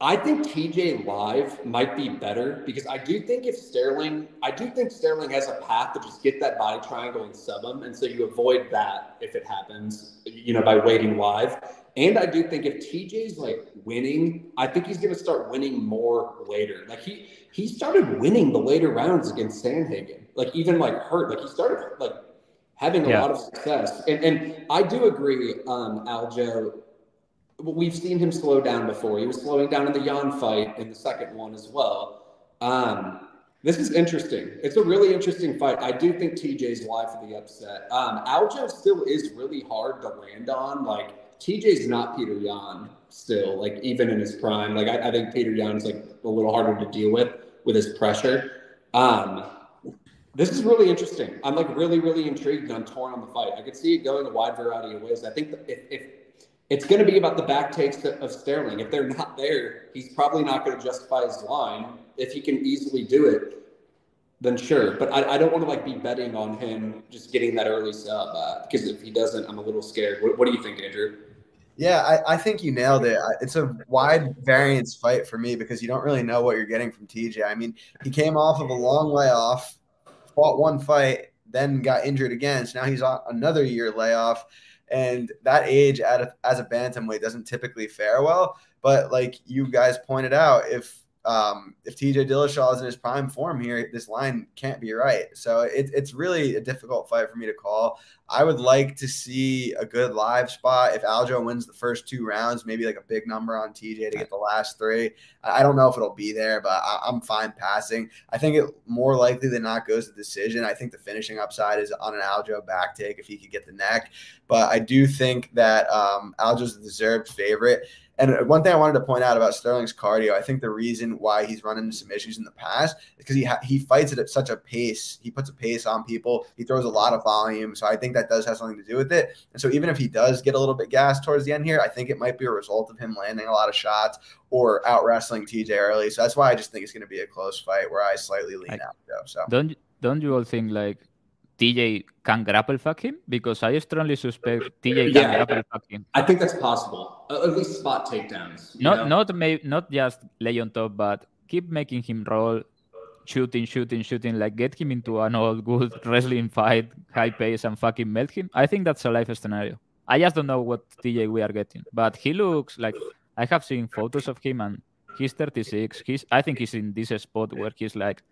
I think TJ live might be better because I do think if Sterling, I do think Sterling has a path to just get that body triangle and sub him, and so you avoid that if it happens, you know, by waiting live. And I do think if TJ's like winning, I think he's going to start winning more later. Like he he started winning the later rounds against Sandhagen. Like even like hurt. Like he started like having a yeah. lot of success. And and I do agree, um, Aljo. We've seen him slow down before. He was slowing down in the Yan fight in the second one as well. Um, this is interesting. It's a really interesting fight. I do think TJ's live for the upset. Um, Aljo still is really hard to land on. Like TJ's not Peter Yan still, like even in his prime. Like I, I think Peter Yan's like a little harder to deal with with his pressure. Um, this is really interesting. I'm like really, really intrigued and I'm torn on the fight. I could see it going a wide variety of ways. I think if, if it's going to be about the back takes of Sterling. If they're not there, he's probably not going to justify his line. If he can easily do it, then sure. But I, I don't want to like be betting on him just getting that early sub uh, because if he doesn't, I'm a little scared. What, what do you think, Andrew? Yeah, I, I, think you nailed it. It's a wide variance fight for me because you don't really know what you're getting from TJ. I mean, he came off of a long layoff, fought one fight, then got injured again. So now he's on another year layoff. And that age at a, as a bantamweight doesn't typically fare well. But like you guys pointed out, if um, if TJ Dillashaw is in his prime form here, this line can't be right. So it, it's really a difficult fight for me to call. I would like to see a good live spot. If Aljo wins the first two rounds, maybe like a big number on TJ to get the last three. I don't know if it'll be there, but I, am fine passing. I think it more likely than not goes to decision. I think the finishing upside is on an Aljo back take if he could get the neck. But I do think that um, Aljo's the deserved favorite. And one thing I wanted to point out about Sterling's cardio, I think the reason why he's run into some issues in the past is because he ha- he fights it at such a pace. He puts a pace on people. He throws a lot of volume, so I think that does have something to do with it. And so even if he does get a little bit gassed towards the end here, I think it might be a result of him landing a lot of shots or out wrestling TJ early. So that's why I just think it's going to be a close fight where I slightly lean I, out. Though, so don't don't you all think like TJ can grapple fuck him? Because I strongly suspect TJ can yeah, grapple fuck him. I think that's possible. At least spot takedowns. Not know? not may, not just lay on top, but keep making him roll, shooting, shooting, shooting. Like get him into an old good wrestling fight, high pace, and fucking melt him. I think that's a life scenario. I just don't know what TJ we are getting, but he looks like I have seen photos of him and he's 36. He's I think he's in this spot where he's like,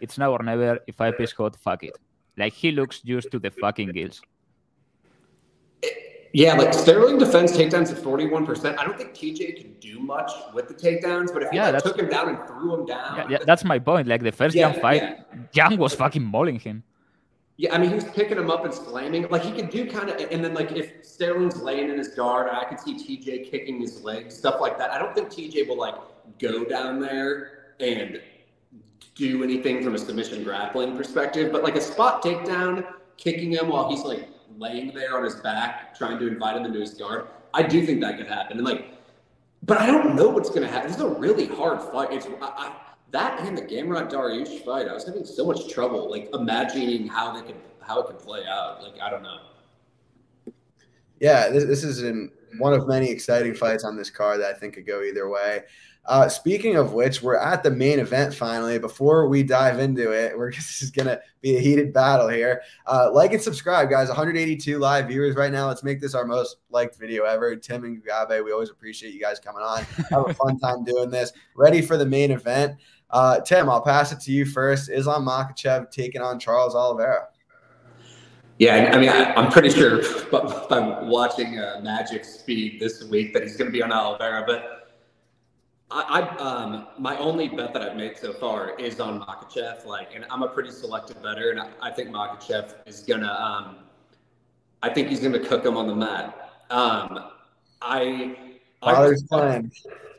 it's now or never. If I piss hot, fuck it. Like he looks used to the fucking gills. Yeah, like Sterling defense takedowns at 41%. I don't think TJ can do much with the takedowns, but if you yeah, like, took him down and threw him down. Yeah, yeah that's my point. Like the first yeah, Yan fight, yeah. Yan was fucking mauling him. Yeah, I mean, he was picking him up and slamming. Like, he could do kind of, and then, like, if Sterling's laying in his guard, I could see TJ kicking his legs, stuff like that. I don't think TJ will, like, go down there and do anything from a submission grappling perspective, but like a spot takedown, kicking him while he's like laying there on his back, trying to invite him into his guard. I do think that could happen. And like, but I don't know what's going to happen. Is a really hard fight. It's I, I, that and the Gamrot Dariush fight. I was having so much trouble like imagining how they could how it could play out. Like I don't know. Yeah, this, this is in one of many exciting fights on this card that I think could go either way. Uh, speaking of which, we're at the main event finally. Before we dive into it, we're this is gonna be a heated battle here. Uh, like and subscribe, guys. 182 live viewers right now. Let's make this our most liked video ever. Tim and Gabe, we always appreciate you guys coming on. Have a fun time doing this. Ready for the main event. Uh, Tim, I'll pass it to you first. Islam Makhachev taking on Charles Oliveira. Yeah, I mean, I, am pretty sure I'm watching uh, Magic Speed this week that he's going to be on Oliveira, but I, I um, my only bet that I've made so far is on Makhachev. Like, and I'm a pretty selective better, and I, I think Makhachev is gonna. Um, I think he's gonna cook him on the mat. Um, I. Father's plan.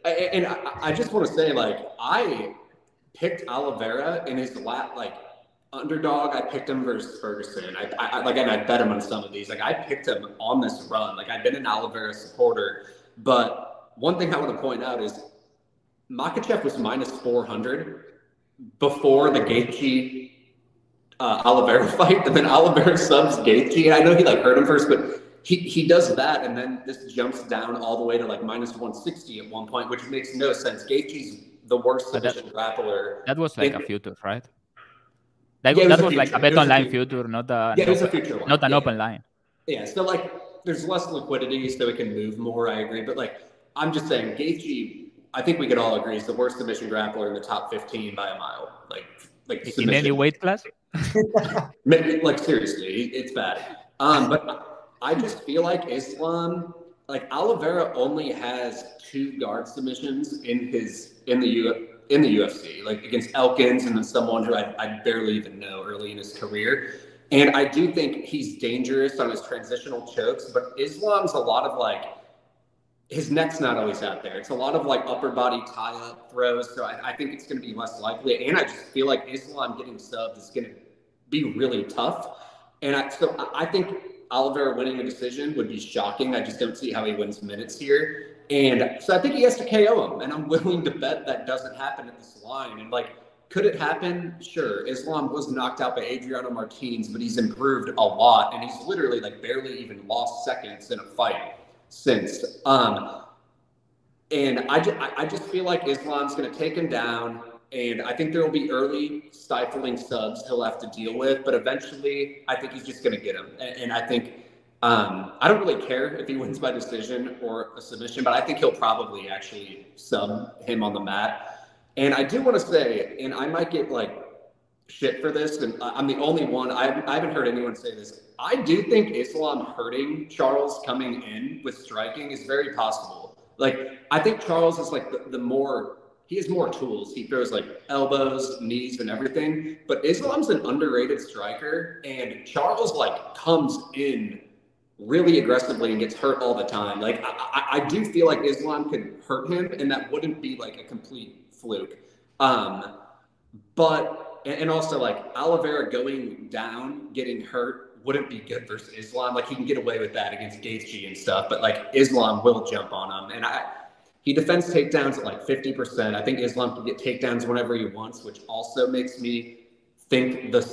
And I, I just want to say, like, I picked Oliveira in his lap, like underdog. I picked him versus Ferguson. I, I like, and I bet him on some of these. Like, I picked him on this run. Like, I've been an Oliveira supporter, but one thing I want to point out is Makhachev was minus 400 before the Gaethje uh, Oliveira fight, and then Oliveira subs Gaethje. And I know he like hurt him first, but he, he does that, and then this jumps down all the way to like minus 160 at one point, which makes no sense. Gaethje's the worst submission that, grappler. That was like in, a future, right? That, yeah, that was, was like a bet online future, not a, yeah, it was a future one. not an yeah. open line. Yeah, so like there's less liquidity, so it can move more. I agree, but like I'm just saying, Gaethje I think we could all agree is the worst submission grappler in the top 15 by a mile. Like, like in any weight class. Like seriously, it's bad. Um, but I just feel like Islam, like Oliveira, only has two guard submissions in his in the U in the UFC, like against Elkins and then someone who I, I barely even know early in his career. And I do think he's dangerous on his transitional chokes, but Islam's a lot of like his neck's not always out there. It's a lot of like upper body tie up throws. So I, I think it's going to be less likely. And I just feel like Islam getting subbed is going to be really tough. And I, so I think Oliver winning a decision would be shocking. I just don't see how he wins minutes here. And so I think he has to KO him. And I'm willing to bet that doesn't happen at this line. And like, could it happen? Sure. Islam was knocked out by Adriano Martins, but he's improved a lot. And he's literally like barely even lost seconds in a fight since. Um, and I, ju- I just feel like Islam's going to take him down. And I think there will be early stifling subs he'll have to deal with. But eventually, I think he's just going to get him. And, and I think um, I don't really care if he wins by decision or a submission, but I think he'll probably actually sub him on the mat. And I do want to say, and I might get like shit for this, and I'm the only one. I, I haven't heard anyone say this. I do think Islam hurting Charles coming in with striking is very possible. Like, I think Charles is like the, the more, he has more tools. He throws like elbows, knees, and everything. But Islam's an underrated striker, and Charles like comes in really aggressively and gets hurt all the time. Like, I, I, I do feel like Islam could hurt him, and that wouldn't be like a complete fluke. Um, but and, also like Oliveira going down, getting hurt wouldn't be good versus Islam. Like he can get away with that against Gaethje and stuff, but like Islam will jump on him, and I he defends takedowns at like fifty percent. I think Islam can get takedowns whenever he wants, which also makes me think the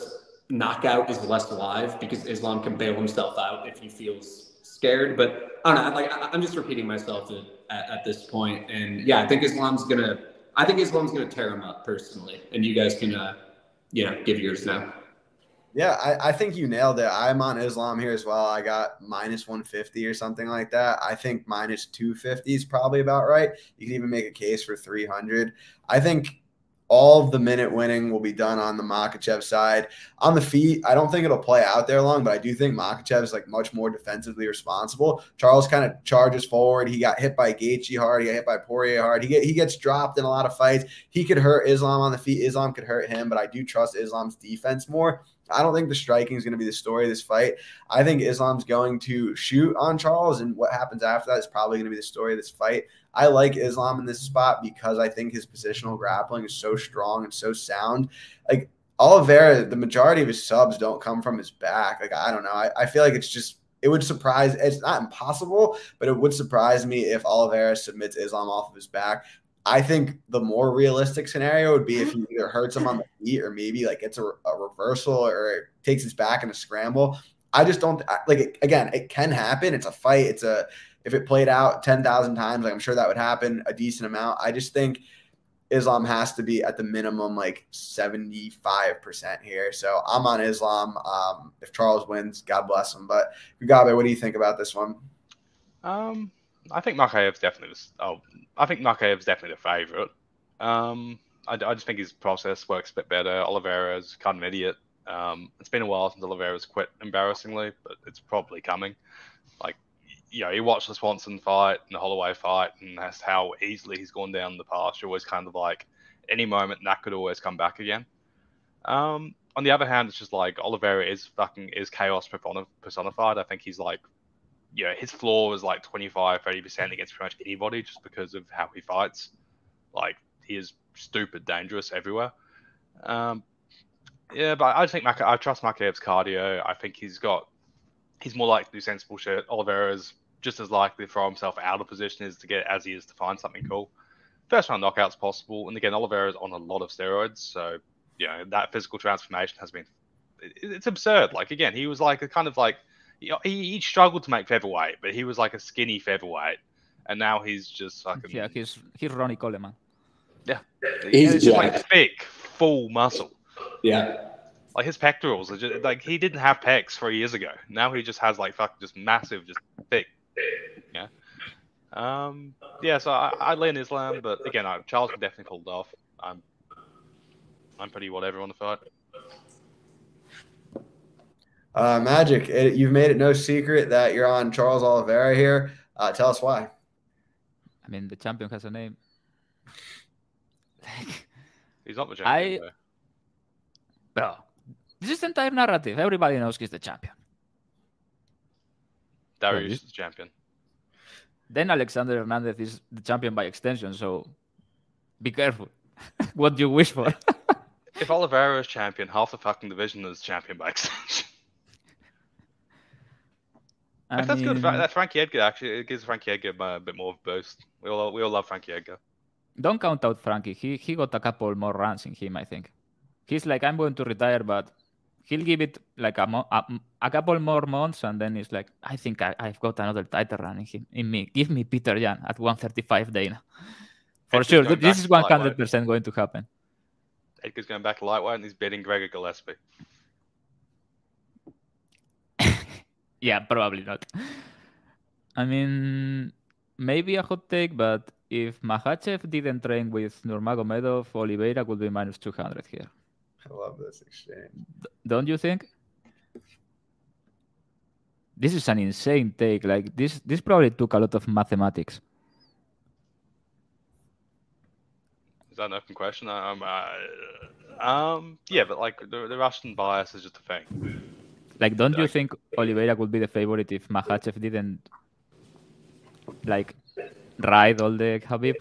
knockout is less live because Islam can bail himself out if he feels scared. But I don't know. Like I, I'm just repeating myself at, at, this point, and yeah, I think Islam's gonna. I think Islam's gonna tear him up personally, and you guys can, uh, know, give yours now. Yeah, I, I think you nailed it. I'm on Islam here as well. I got minus 150 or something like that. I think minus 250 is probably about right. You can even make a case for 300. I think all of the minute winning will be done on the Makhachev side. On the feet, I don't think it'll play out there long, but I do think Makhachev is like much more defensively responsible. Charles kind of charges forward. He got hit by Gaethje hard. He got hit by Poirier hard. He get he gets dropped in a lot of fights. He could hurt Islam on the feet. Islam could hurt him, but I do trust Islam's defense more. I don't think the striking is going to be the story of this fight. I think Islam's going to shoot on Charles, and what happens after that is probably going to be the story of this fight. I like Islam in this spot because I think his positional grappling is so strong and so sound. Like Oliveira, the majority of his subs don't come from his back. Like I don't know. I, I feel like it's just it would surprise. It's not impossible, but it would surprise me if Oliveira submits Islam off of his back. I think the more realistic scenario would be if he either hurts him on the feet or maybe like it's a, a reversal or takes his back in a scramble. I just don't like again, it can happen. It's a fight. It's a if it played out 10,000 times, like I'm sure that would happen a decent amount. I just think Islam has to be at the minimum like 75% here. So I'm on Islam. Um, if Charles wins, God bless him. But Gabe, what do you think about this one? Um, I think Makayev's definitely the, oh, I think Makayev's definitely the favorite. Um, I, I just think his process works a bit better. Oliveira's kind of an idiot. Um, it's been a while since Oliveira's quit embarrassingly, but it's probably coming. Like, you know, you watch the Swanson fight and the Holloway fight, and that's how easily he's gone down the path. You're always kind of like, any moment that could always come back again. Um, on the other hand, it's just like Oliveira is fucking is chaos personified. I think he's like, you know, his floor is like 25, 30% against pretty much anybody just because of how he fights. Like, he is stupid dangerous everywhere. Um, yeah, but I think Maka, I trust Makayev's cardio. I think he's got, he's more likely to do sensible shit. Oliveira is just as likely to throw himself out of position as to get as he is to find something cool. First round knockouts possible, and again, Oliveira is on a lot of steroids, so you know that physical transformation has been, it, it's absurd. Like again, he was like a kind of like, you know, he, he struggled to make featherweight, but he was like a skinny featherweight, and now he's just fucking Yeah, he's he's Ronnie Coleman. yeah, He's he's just like jacked. thick, full muscle. Yeah. Like his pectorals are just like he didn't have pecs three years ago. Now he just has like fucking just massive, just thick. Yeah. Um. Yeah. So I, I lean Islam, but again, I, Charles can definitely pull it off. I'm. I'm pretty whatever on the fight. Uh, Magic, it, you've made it no secret that you're on Charles Oliveira here. Uh, tell us why. I mean, the champion has a name. He's not the I- champion. though. Bro, this is the entire narrative. Everybody knows he's the champion. Dariush is the champion. Then Alexander Hernandez is the champion by extension, so be careful what do you wish for. If Oliveira is champion, half the fucking division is champion by extension. I that's good. Fra- That Frankie Edgar actually it gives Frankie Edgar a bit more of a boost. We all we all love Frankie Edgar. don't count out Frankie. He he got a couple more runs in him, I think. He's like, I'm going to retire, but he'll give it like a, mo- a, a couple more months, and then he's like, I think I, I've got another title run in him in me. Give me Peter Yan at 135 Dana. For Edgar's sure, this is 100% going to happen. Edgar's going back to lightweight and he's beating Gregor Gillespie. Yeah, probably not. I mean, maybe a hot take, but if Makhachev didn't train with Nurmagomedov, Oliveira would be minus 200 here. I love this exchange. Don't you think? This is an insane take. Like this, this probably took a lot of mathematics. Is that an open question? Um, uh, um, yeah, but like the, the Russian bias is just a thing. Like, don't you think Oliveira would be the favorite if Makhachev didn't like ride all the Khabib?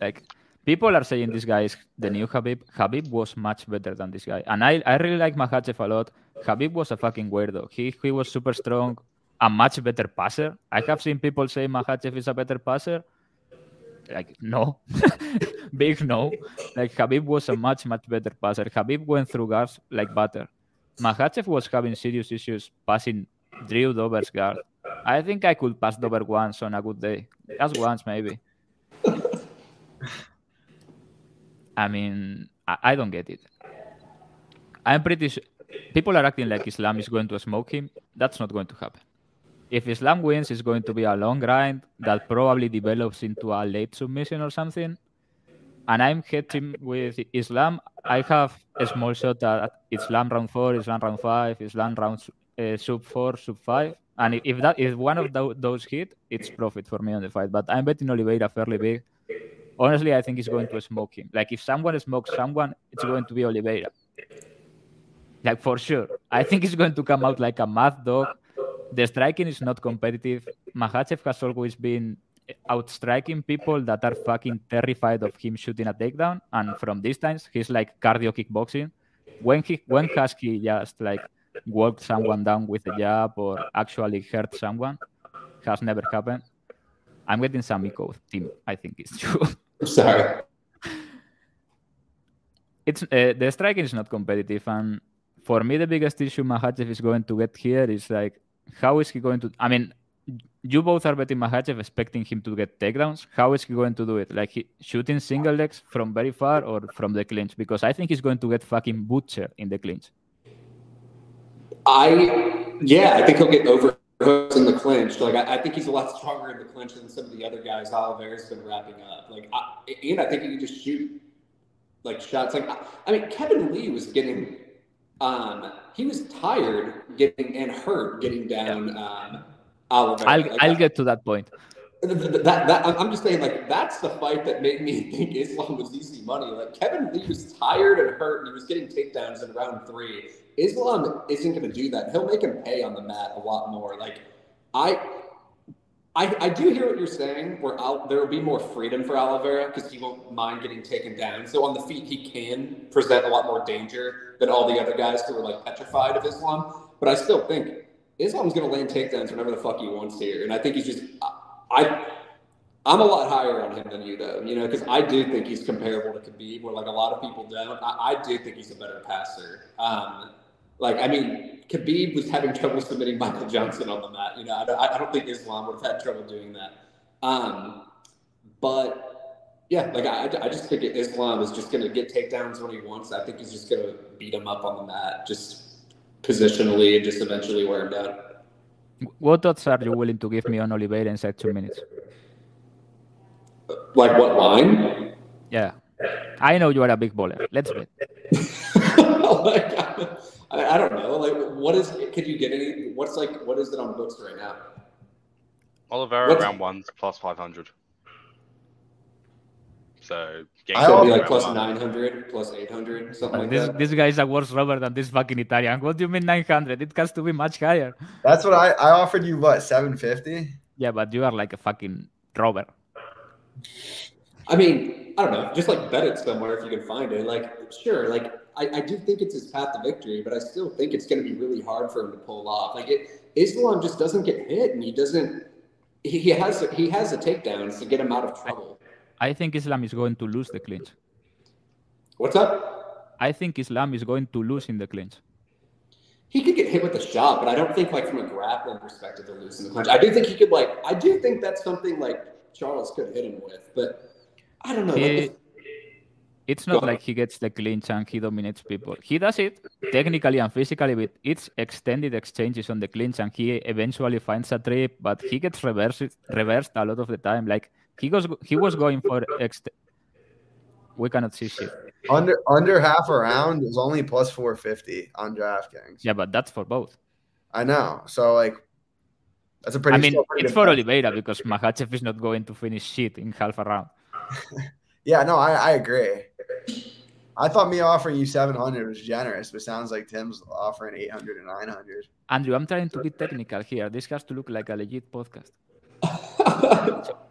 Like, people are saying this guy is the new Khabib. Khabib was much better than this guy, and I, I really like Makhachev a lot. Khabib was a fucking weirdo. He he was super strong, a much better passer. I have seen people say Makhachev is a better passer. Like no, big no. Like Khabib was a much much better passer. Khabib went through guards like butter. Makhachev was having serious issues passing Drew Dober's guard. I think I could pass Dober once on a good day. Just once, maybe. I mean, I, I don't get it. I'm pretty sure people are acting like Islam is going to smoke him. That's not going to happen. If Islam wins, it's going to be a long grind that probably develops into a late submission or something. And I'm hedging with Islam. I have a small shot at Islam round four, Islam round five, Islam round uh, sub four, sub five. And if that if one of tho- those hit, it's profit for me on the fight. But I'm betting Oliveira fairly big. Honestly, I think he's going to smoke him. Like if someone smokes someone, it's going to be Oliveira. Like for sure. I think he's going to come out like a mad dog. The striking is not competitive. Makhachev has always been outstriking people that are fucking terrified of him shooting a takedown. And from distance, he's like cardio kickboxing. When he when has he just like walked someone down with a jab or actually hurt someone? Has never happened. I'm getting some echo team. I think it's true. Sorry. it's uh, the striking is not competitive, and for me, the biggest issue Makhachev is going to get here is like, how is he going to? I mean, you both are betting Makhachev, expecting him to get takedowns. How is he going to do it? Like he, shooting single legs from very far or from the clinch? Because I think he's going to get fucking butcher in the clinch. I yeah, I think he'll get overhooked in the clinch. Like I, I think he's a lot stronger in the clinch than some of the other guys Oliveira's been wrapping up. Like I, and I think he can just shoot like shots. Like I, I mean, Kevin Lee was getting um he was tired getting and hurt getting down um I'll Like, I'll get to that point. Th- th- that, that I'm just saying, like that's the fight that made me think Islam was easy money. Like Kevin Lee was tired and hurt, and he was getting takedowns in round three. Islam isn't going to do that. He'll make him pay on the mat a lot more. Like I, I, I do hear what you're saying. Where Al, there will be more freedom for Oliveira because he won't mind getting taken down. So on the feet, he can present a lot more danger than all the other guys who are like petrified of Islam. But I still think Islam's going to land takedowns whenever the fuck he wants here, and I think he's just I. I'm a lot higher on him than you, though. You know, because I do think he's comparable to Khabib, where like a lot of people don't. I, I do think he's a better passer. Um, like, I mean, Khabib was having trouble submitting Michael Johnson on the mat. You know, I I don't think Islam would have had trouble doing that. Um, but yeah, like I, I just think Islam is just going to get takedowns when he wants. I think he's just going to beat him up on the mat, just positionally, and just eventually wear him down. What odds are you willing to give me on Oliveira inside two minutes? Like what line? Yeah, I know you are a big baller. Let's bet. like, I, I don't know. Like, what is? Could you get any? What's like? What is it on books right now? Oliveira What's- round one plus 500. So, game I So it'd be like plus nine hundred, plus eight hundred, something uh, like This that. this guy is a worse robber than this fucking Italian. What do you mean 900? It has to be much higher. That's what I I offered you. What 750? Yeah, but you are like a fucking robber. I mean, I don't know. Just like bet it somewhere if you can find it. Like, sure. Like, I, I do think it's his path to victory, but I still think it's going to be really hard for him to pull off. Like, it, Islam just doesn't get hit, and he doesn't. He, he has he has the takedowns to get him out of trouble. I think Islam is going to lose the clinch. What's up? I think Islam is going to lose in the clinch. He could get hit with a shot, but I don't think like from a grappling perspective they're losing the clinch. I do think he could like I do think that's something like Charles could hit him with, but I don't know. Like, He, if- it's not like he gets the clinch and he dominates people. He does it technically and physically with its extended exchanges on the clinch and he eventually finds a trip, but he gets reversed reversed a lot of the time. Like He goes. He was going for ex. We cannot see shit. Under under half a round is only plus four fifty on DraftKings. Yeah, but that's for both. I know. So like, that's a pretty. I mean, it's for. Oliveira because Makhachev is not going to finish shit in half a round. Yeah, no, I, I agree. I thought me offering you seven hundred was generous, but sounds like Tim's offering eight hundred and nine hundred. Andrew, I'm trying to be technical here. This has to look like a legit podcast.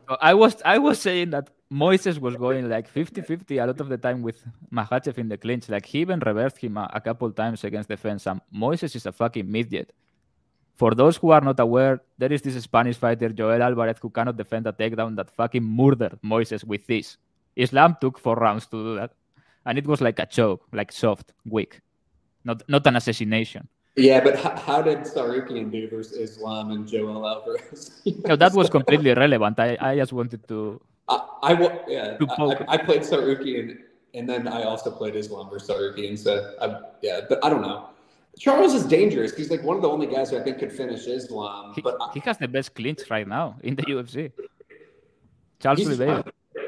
So I was I was saying that Moises was going like 50-50 a lot of the time with Makhachev in the clinch. Like he even reversed him a, a couple times against the fence. And Moises is a fucking midget. For those who are not aware, there is this Spanish fighter Joel Alvarez who cannot defend a takedown that fucking murdered Moises with this. Islam took four rounds to do that, and it was like a choke, like soft, weak, not not an assassination. Yeah, but how, how did Tsarukyan do versus Islam and Joel Alvarez? No, that was completely irrelevant. I, I just wanted to I, I yeah, I. I, played Tsarukyan, and then I also played Islam versus Tsarukyan. So I, yeah, but I don't know. Charles is dangerous. He's like one of the only guys who I think could finish Islam. He, but he has the best clinch right now in the UFC. Charles he's, Oliveira.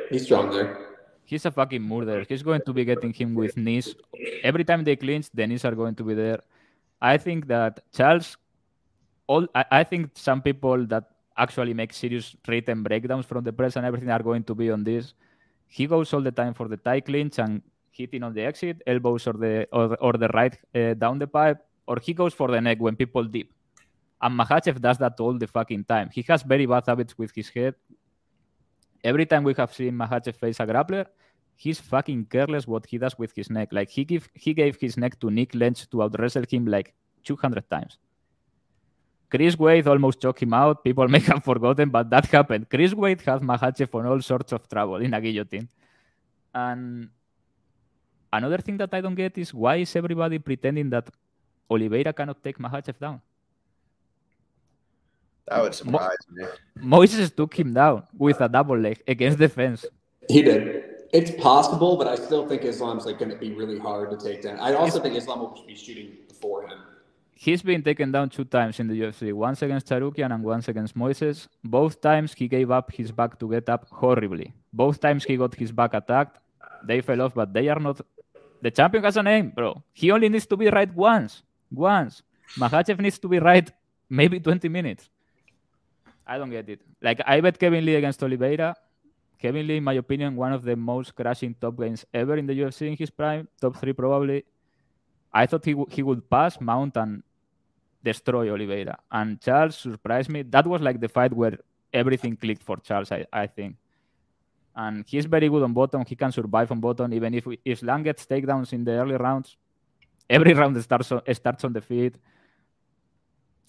he's strong there. He's a fucking murderer. He's going to be getting him with knees. Every time they clinch, the knees are going to be there. I think that Charles, all I, I think some people that actually make serious written breakdowns from the press and everything are going to be on this. He goes all the time for the tie clinch and hitting on the exit, elbows or the or, or the right uh, down the pipe, or he goes for the neck when people dip. And Makhachev does that all the fucking time. He has very bad habits with his head. Every time we have seen Makhachev face a grappler, he's fucking careless what he does with his neck. Like he give he gave his neck to Nik Lentz to out wrestle him like 200 times. Chris Wade almost choked him out. People may have forgotten, but that happened. Chris Wade has Makhachev on all sorts of trouble in a guillotine. And another thing that I don't get is why is everybody pretending that Oliveira cannot take Makhachev down? That would surprise me. Moises took him down with a double leg against the fence. He did. It's possible, but I still think Islam's like going to be really hard to take down. I also think Islam will be shooting before him. He's been taken down two times in the UFC, once against Tsarukyan and once against Moises. Both times he gave up his back to get up horribly. Both times he got his back attacked. They fell off, but they are not. The champion has a name, bro. He only needs to be right once. Once. Makhachev needs to be right maybe 20 minutes. I don't get it. Like, I bet Kevin Lee against Oliveira. Kevin Lee, in my opinion, one of the most crashing top games ever in the UFC in his prime. Top three, probably. I thought he, w- he would pass, mount, and destroy Oliveira. And Charles surprised me. That was like the fight where everything clicked for Charles, I, I think. And he's very good on bottom. He can survive on bottom, even if we, if Lang gets takedowns in the early rounds. Every round starts on, starts on the feet.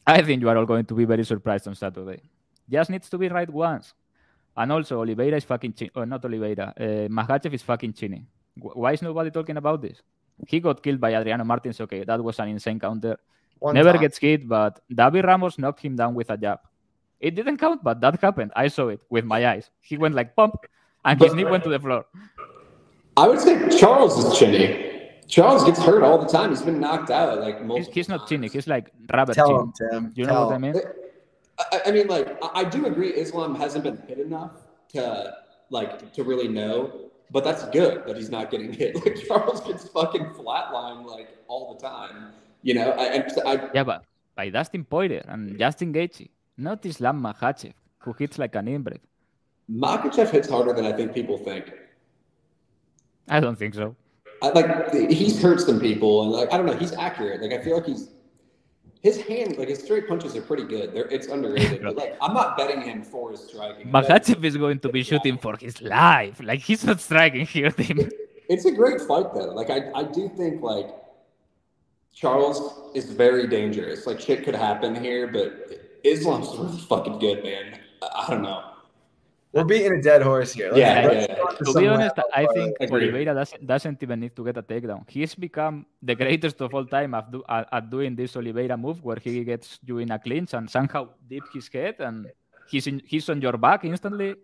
I think you are all going to be very surprised on Saturday. Just needs to be right once. And also, Oliveira is fucking chin- or not Oliveira. Uh, Makhachev is fucking chinny. Why is nobody talking about this? He got killed by Adriano Martins. Okay, that was an insane counter. One Never time. gets hit, but Davi Ramos knocked him down with a jab. It didn't count, but that happened. I saw it with my eyes. He went like pump, and his knee went to the floor. I would say Charles is chinny. Charles gets hurt all the time. He's been knocked out like He's, multiple he's not times. chinny. He's like rubber Tell chin. him, Tim. You know Tell what I him. mean? I, I mean, like I, I do agree. Islam hasn't been hit enough to like to really know, but that's good that he's not getting hit. Like Charles gets fucking flatlined like all the time. You know, I, I, I Yeah, but by Dustin Poirier and Justin Gaethje, not Islam Makhachev, who hits like an inbred. Makhachev hits harder than I think people think. I don't think so. I, like he's hurt some people, and like I don't know, he's accurate. Like I feel like he's his hand, like his straight punches are pretty good. They're, it's underrated. but like I'm not betting him for his striking. Makhachev is going to be shooting for his life. Like he's not striking here, Tim. It's a great fight though. Like I, I do think like Charles is very dangerous. Like shit could happen here, but Islam's really fucking good, man. I, I don't know. We're beating a dead horse here. Let's- Yeah, let's yeah, go on To be honest, wrap-up I think Agreed. Oliveira doesn't, doesn't even need to get a takedown. He's become the greatest of all time at, do, at, at doing this Oliveira move where he gets you in a clinch and somehow dip his head and he's in, he's on your back instantly.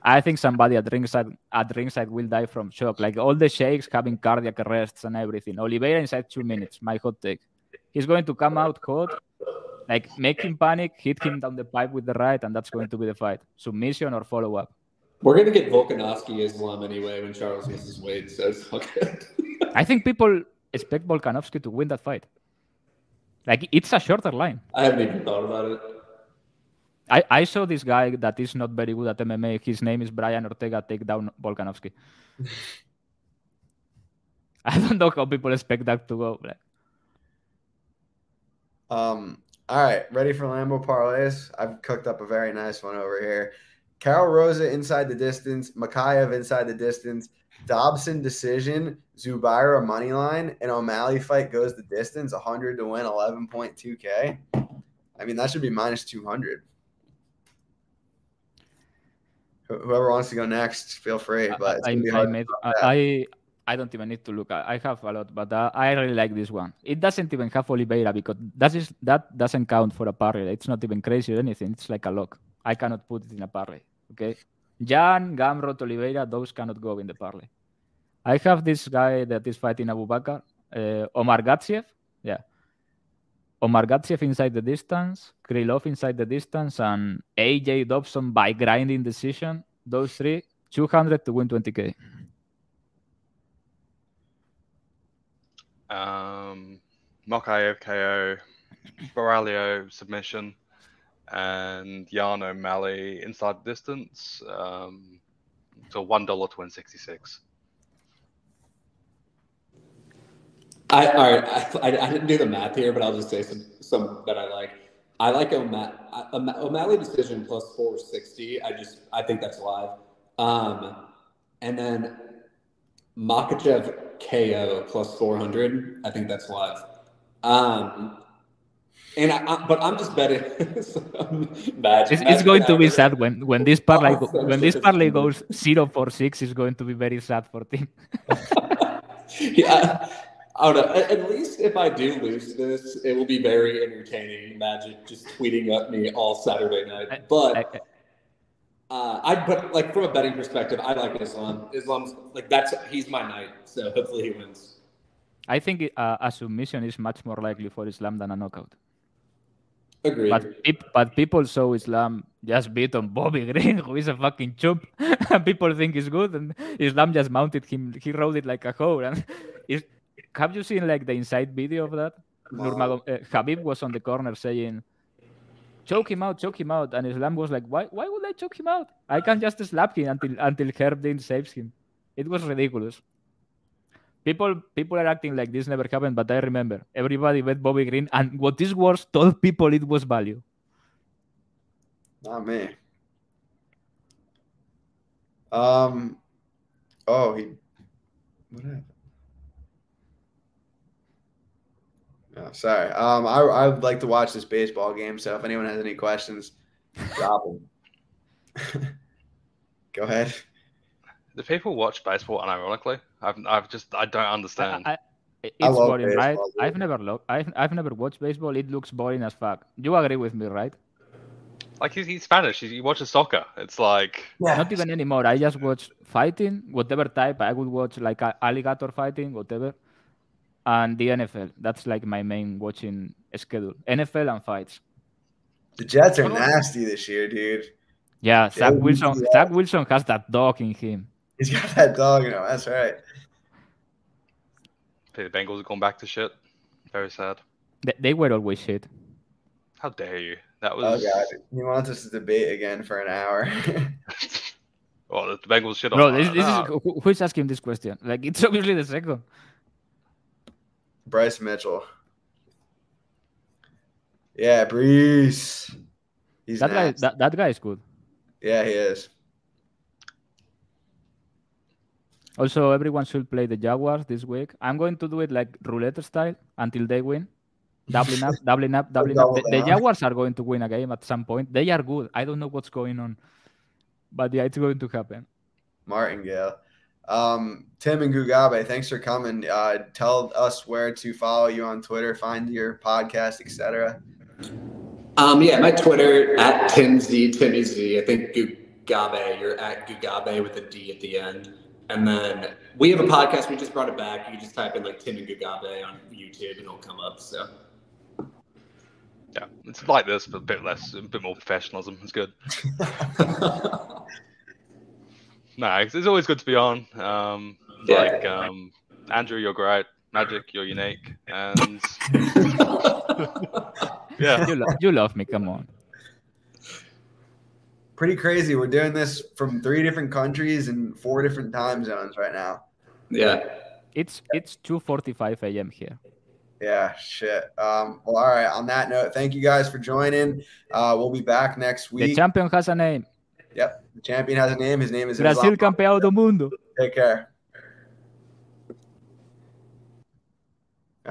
I think somebody at ringside at ringside will die from shock. Like all the shakes having cardiac arrests and everything. Oliveira inside two minutes. My hot take. He's going to come out hot, like make him panic, hit him down the pipe with the right, and that's going to be the fight. Submission or follow up. We're gonna get Volkanovski Islam anyway when Charles misses weight, so it's all good. I think people expect Volkanovski to win that fight. Like it's a shorter line. I haven't even thought about it. I, I saw this guy that is not very good at MMA. His name is Brian Ortega. Take down Volkanovski. I don't know how people expect that to go. Like, Um, all right, ready for Lambo parlays? I've cooked up a very nice one over here. Karol Rosa inside the distance, Mokaev inside the distance, Dobson decision, Zubaira money line, and O'Malley fight goes the distance, 100 to win 11.2k. I mean, that should be minus 200. Whoever wants to go next, feel free. But I, I, made, I. I don't even need to look. I, I have a lot, but uh, I really like this one. It doesn't even have Oliveira because that is that doesn't count for a parlay. It's not even crazy or anything. It's like a lock. I cannot put it in a parlay. Okay, Yan, Gamrot, Oliveira, those cannot go in the parlay. I have this guy that is fighting Abubakar, uh, Omar Gatsiev. Yeah. Omar Gatsiev inside the distance, Krylov inside the distance, and AJ Dobson by grinding decision. Those three, 200 to win 20k. Um, Mokaev KO, Borralho submission, and Yano Malley inside distance. Um, so one dollar to win sixty six. I all right. I, I, I didn't do the math here, but I'll just say some some that I like. I like O'Ma- O'Malley decision plus four sixty. I just I think that's live. Um, and then Makhachev KO plus four hundred. I think that's live. Um, and I, I but I'm just betting. some magic. It's, it's going to be sad when when this parlay go- when this parlay goes zero for six. It's going to be very sad for team. yeah. I don't know. At, least if I do lose this, it will be very entertaining. Magic just tweeting at me all Saturday night. But uh, I but like from a betting perspective, I like Islam. Islam's like that's he's my knight. So hopefully he wins. I think uh, a submission is much more likely for Islam than a knockout. Agreed. But peop- but people saw Islam just beat on Bobby Green, who is a fucking chump, and people think he's good, and Islam just mounted him. He rode it like a hoe. And is, have you seen like the inside video of that? Nurmagom- uh, Khabib was on the corner saying, "Choke him out, choke him out," and Islam was like, "Why? Why would I choke him out? I can just slap him until until Herb Dean saves him." It was ridiculous. People people are acting like this never happened, but I remember everybody bet Bobby Green, and what is worse, told people it was value. Not me. Um. Oh, he. What happened? Oh, sorry. Um, I I would like to watch this baseball game. So if anyone has any questions, drop them. Go ahead. Do people watch baseball unironically? I've I've just I don't understand. I, I, it's I love boring, right? dude. I've never lo- I've, I've never watched baseball. It looks boring as fuck. You agree with me, right? like he's, he's Spanish. He, he watches soccer. It's like Not even anymore. I just watch fighting, whatever type. I would watch like alligator fighting, whatever, and the NFL. That's like my main watching schedule. NFL and fights. The Jets are nasty this year, dude. Yeah, Zach Yeah, Wilson. yeah. Zach Wilson has that dog in him. He's got that dog in him. That's right. Hey, the Bengals are going back to shit. Very sad. They, they were always shit. How dare you? That was. Oh was god, he wants us to debate again for an hour. well, the Bengals shit on. Bro, this, this is who, who is asking this question? Like it's obviously the second. Bryce Mitchell. Yeah, Brees. He's That guy, that, that guy is good. Yeah, he is. Also, everyone should play the Jaguars this week. I'm going to do it like roulette style until they win. Doubling up, doubling up, doubling up. The, the Jaguars are going to win a game at some point. They are good. I don't know what's going on, but yeah, it's going to happen. Martingale. Um, Tim and Gugabe, thanks for coming. Uh, tell us where to follow you on Twitter, find your podcast, etc. Um, yeah, my Twitter at Tim Z Timmy Z. I think Gugabe. You're at Gugabe with a D at the end. And then we have a podcast. We just brought it back. You can just type in like Tim and Gugabe on YouTube, and it'll come up. So yeah, it's like this, but a bit less, a bit more professionalism. It's good. no, it's, it's always good to be on. Um, Yeah. like um, Andrew, you're great. Magic, you're unique, and yeah, You, lo- you love me. Come on. Pretty crazy. We're doing this from three different countries and four different time zones right now. yeah. It's it's 2:45 a.m. here. Yeah, shit. Um, well, all right. On that note, thank you guys for joining. Uh, we'll be back next week. The week. champion has a name. Yep. The champion has a name. His name is Brasil campeão do mundo. Take care.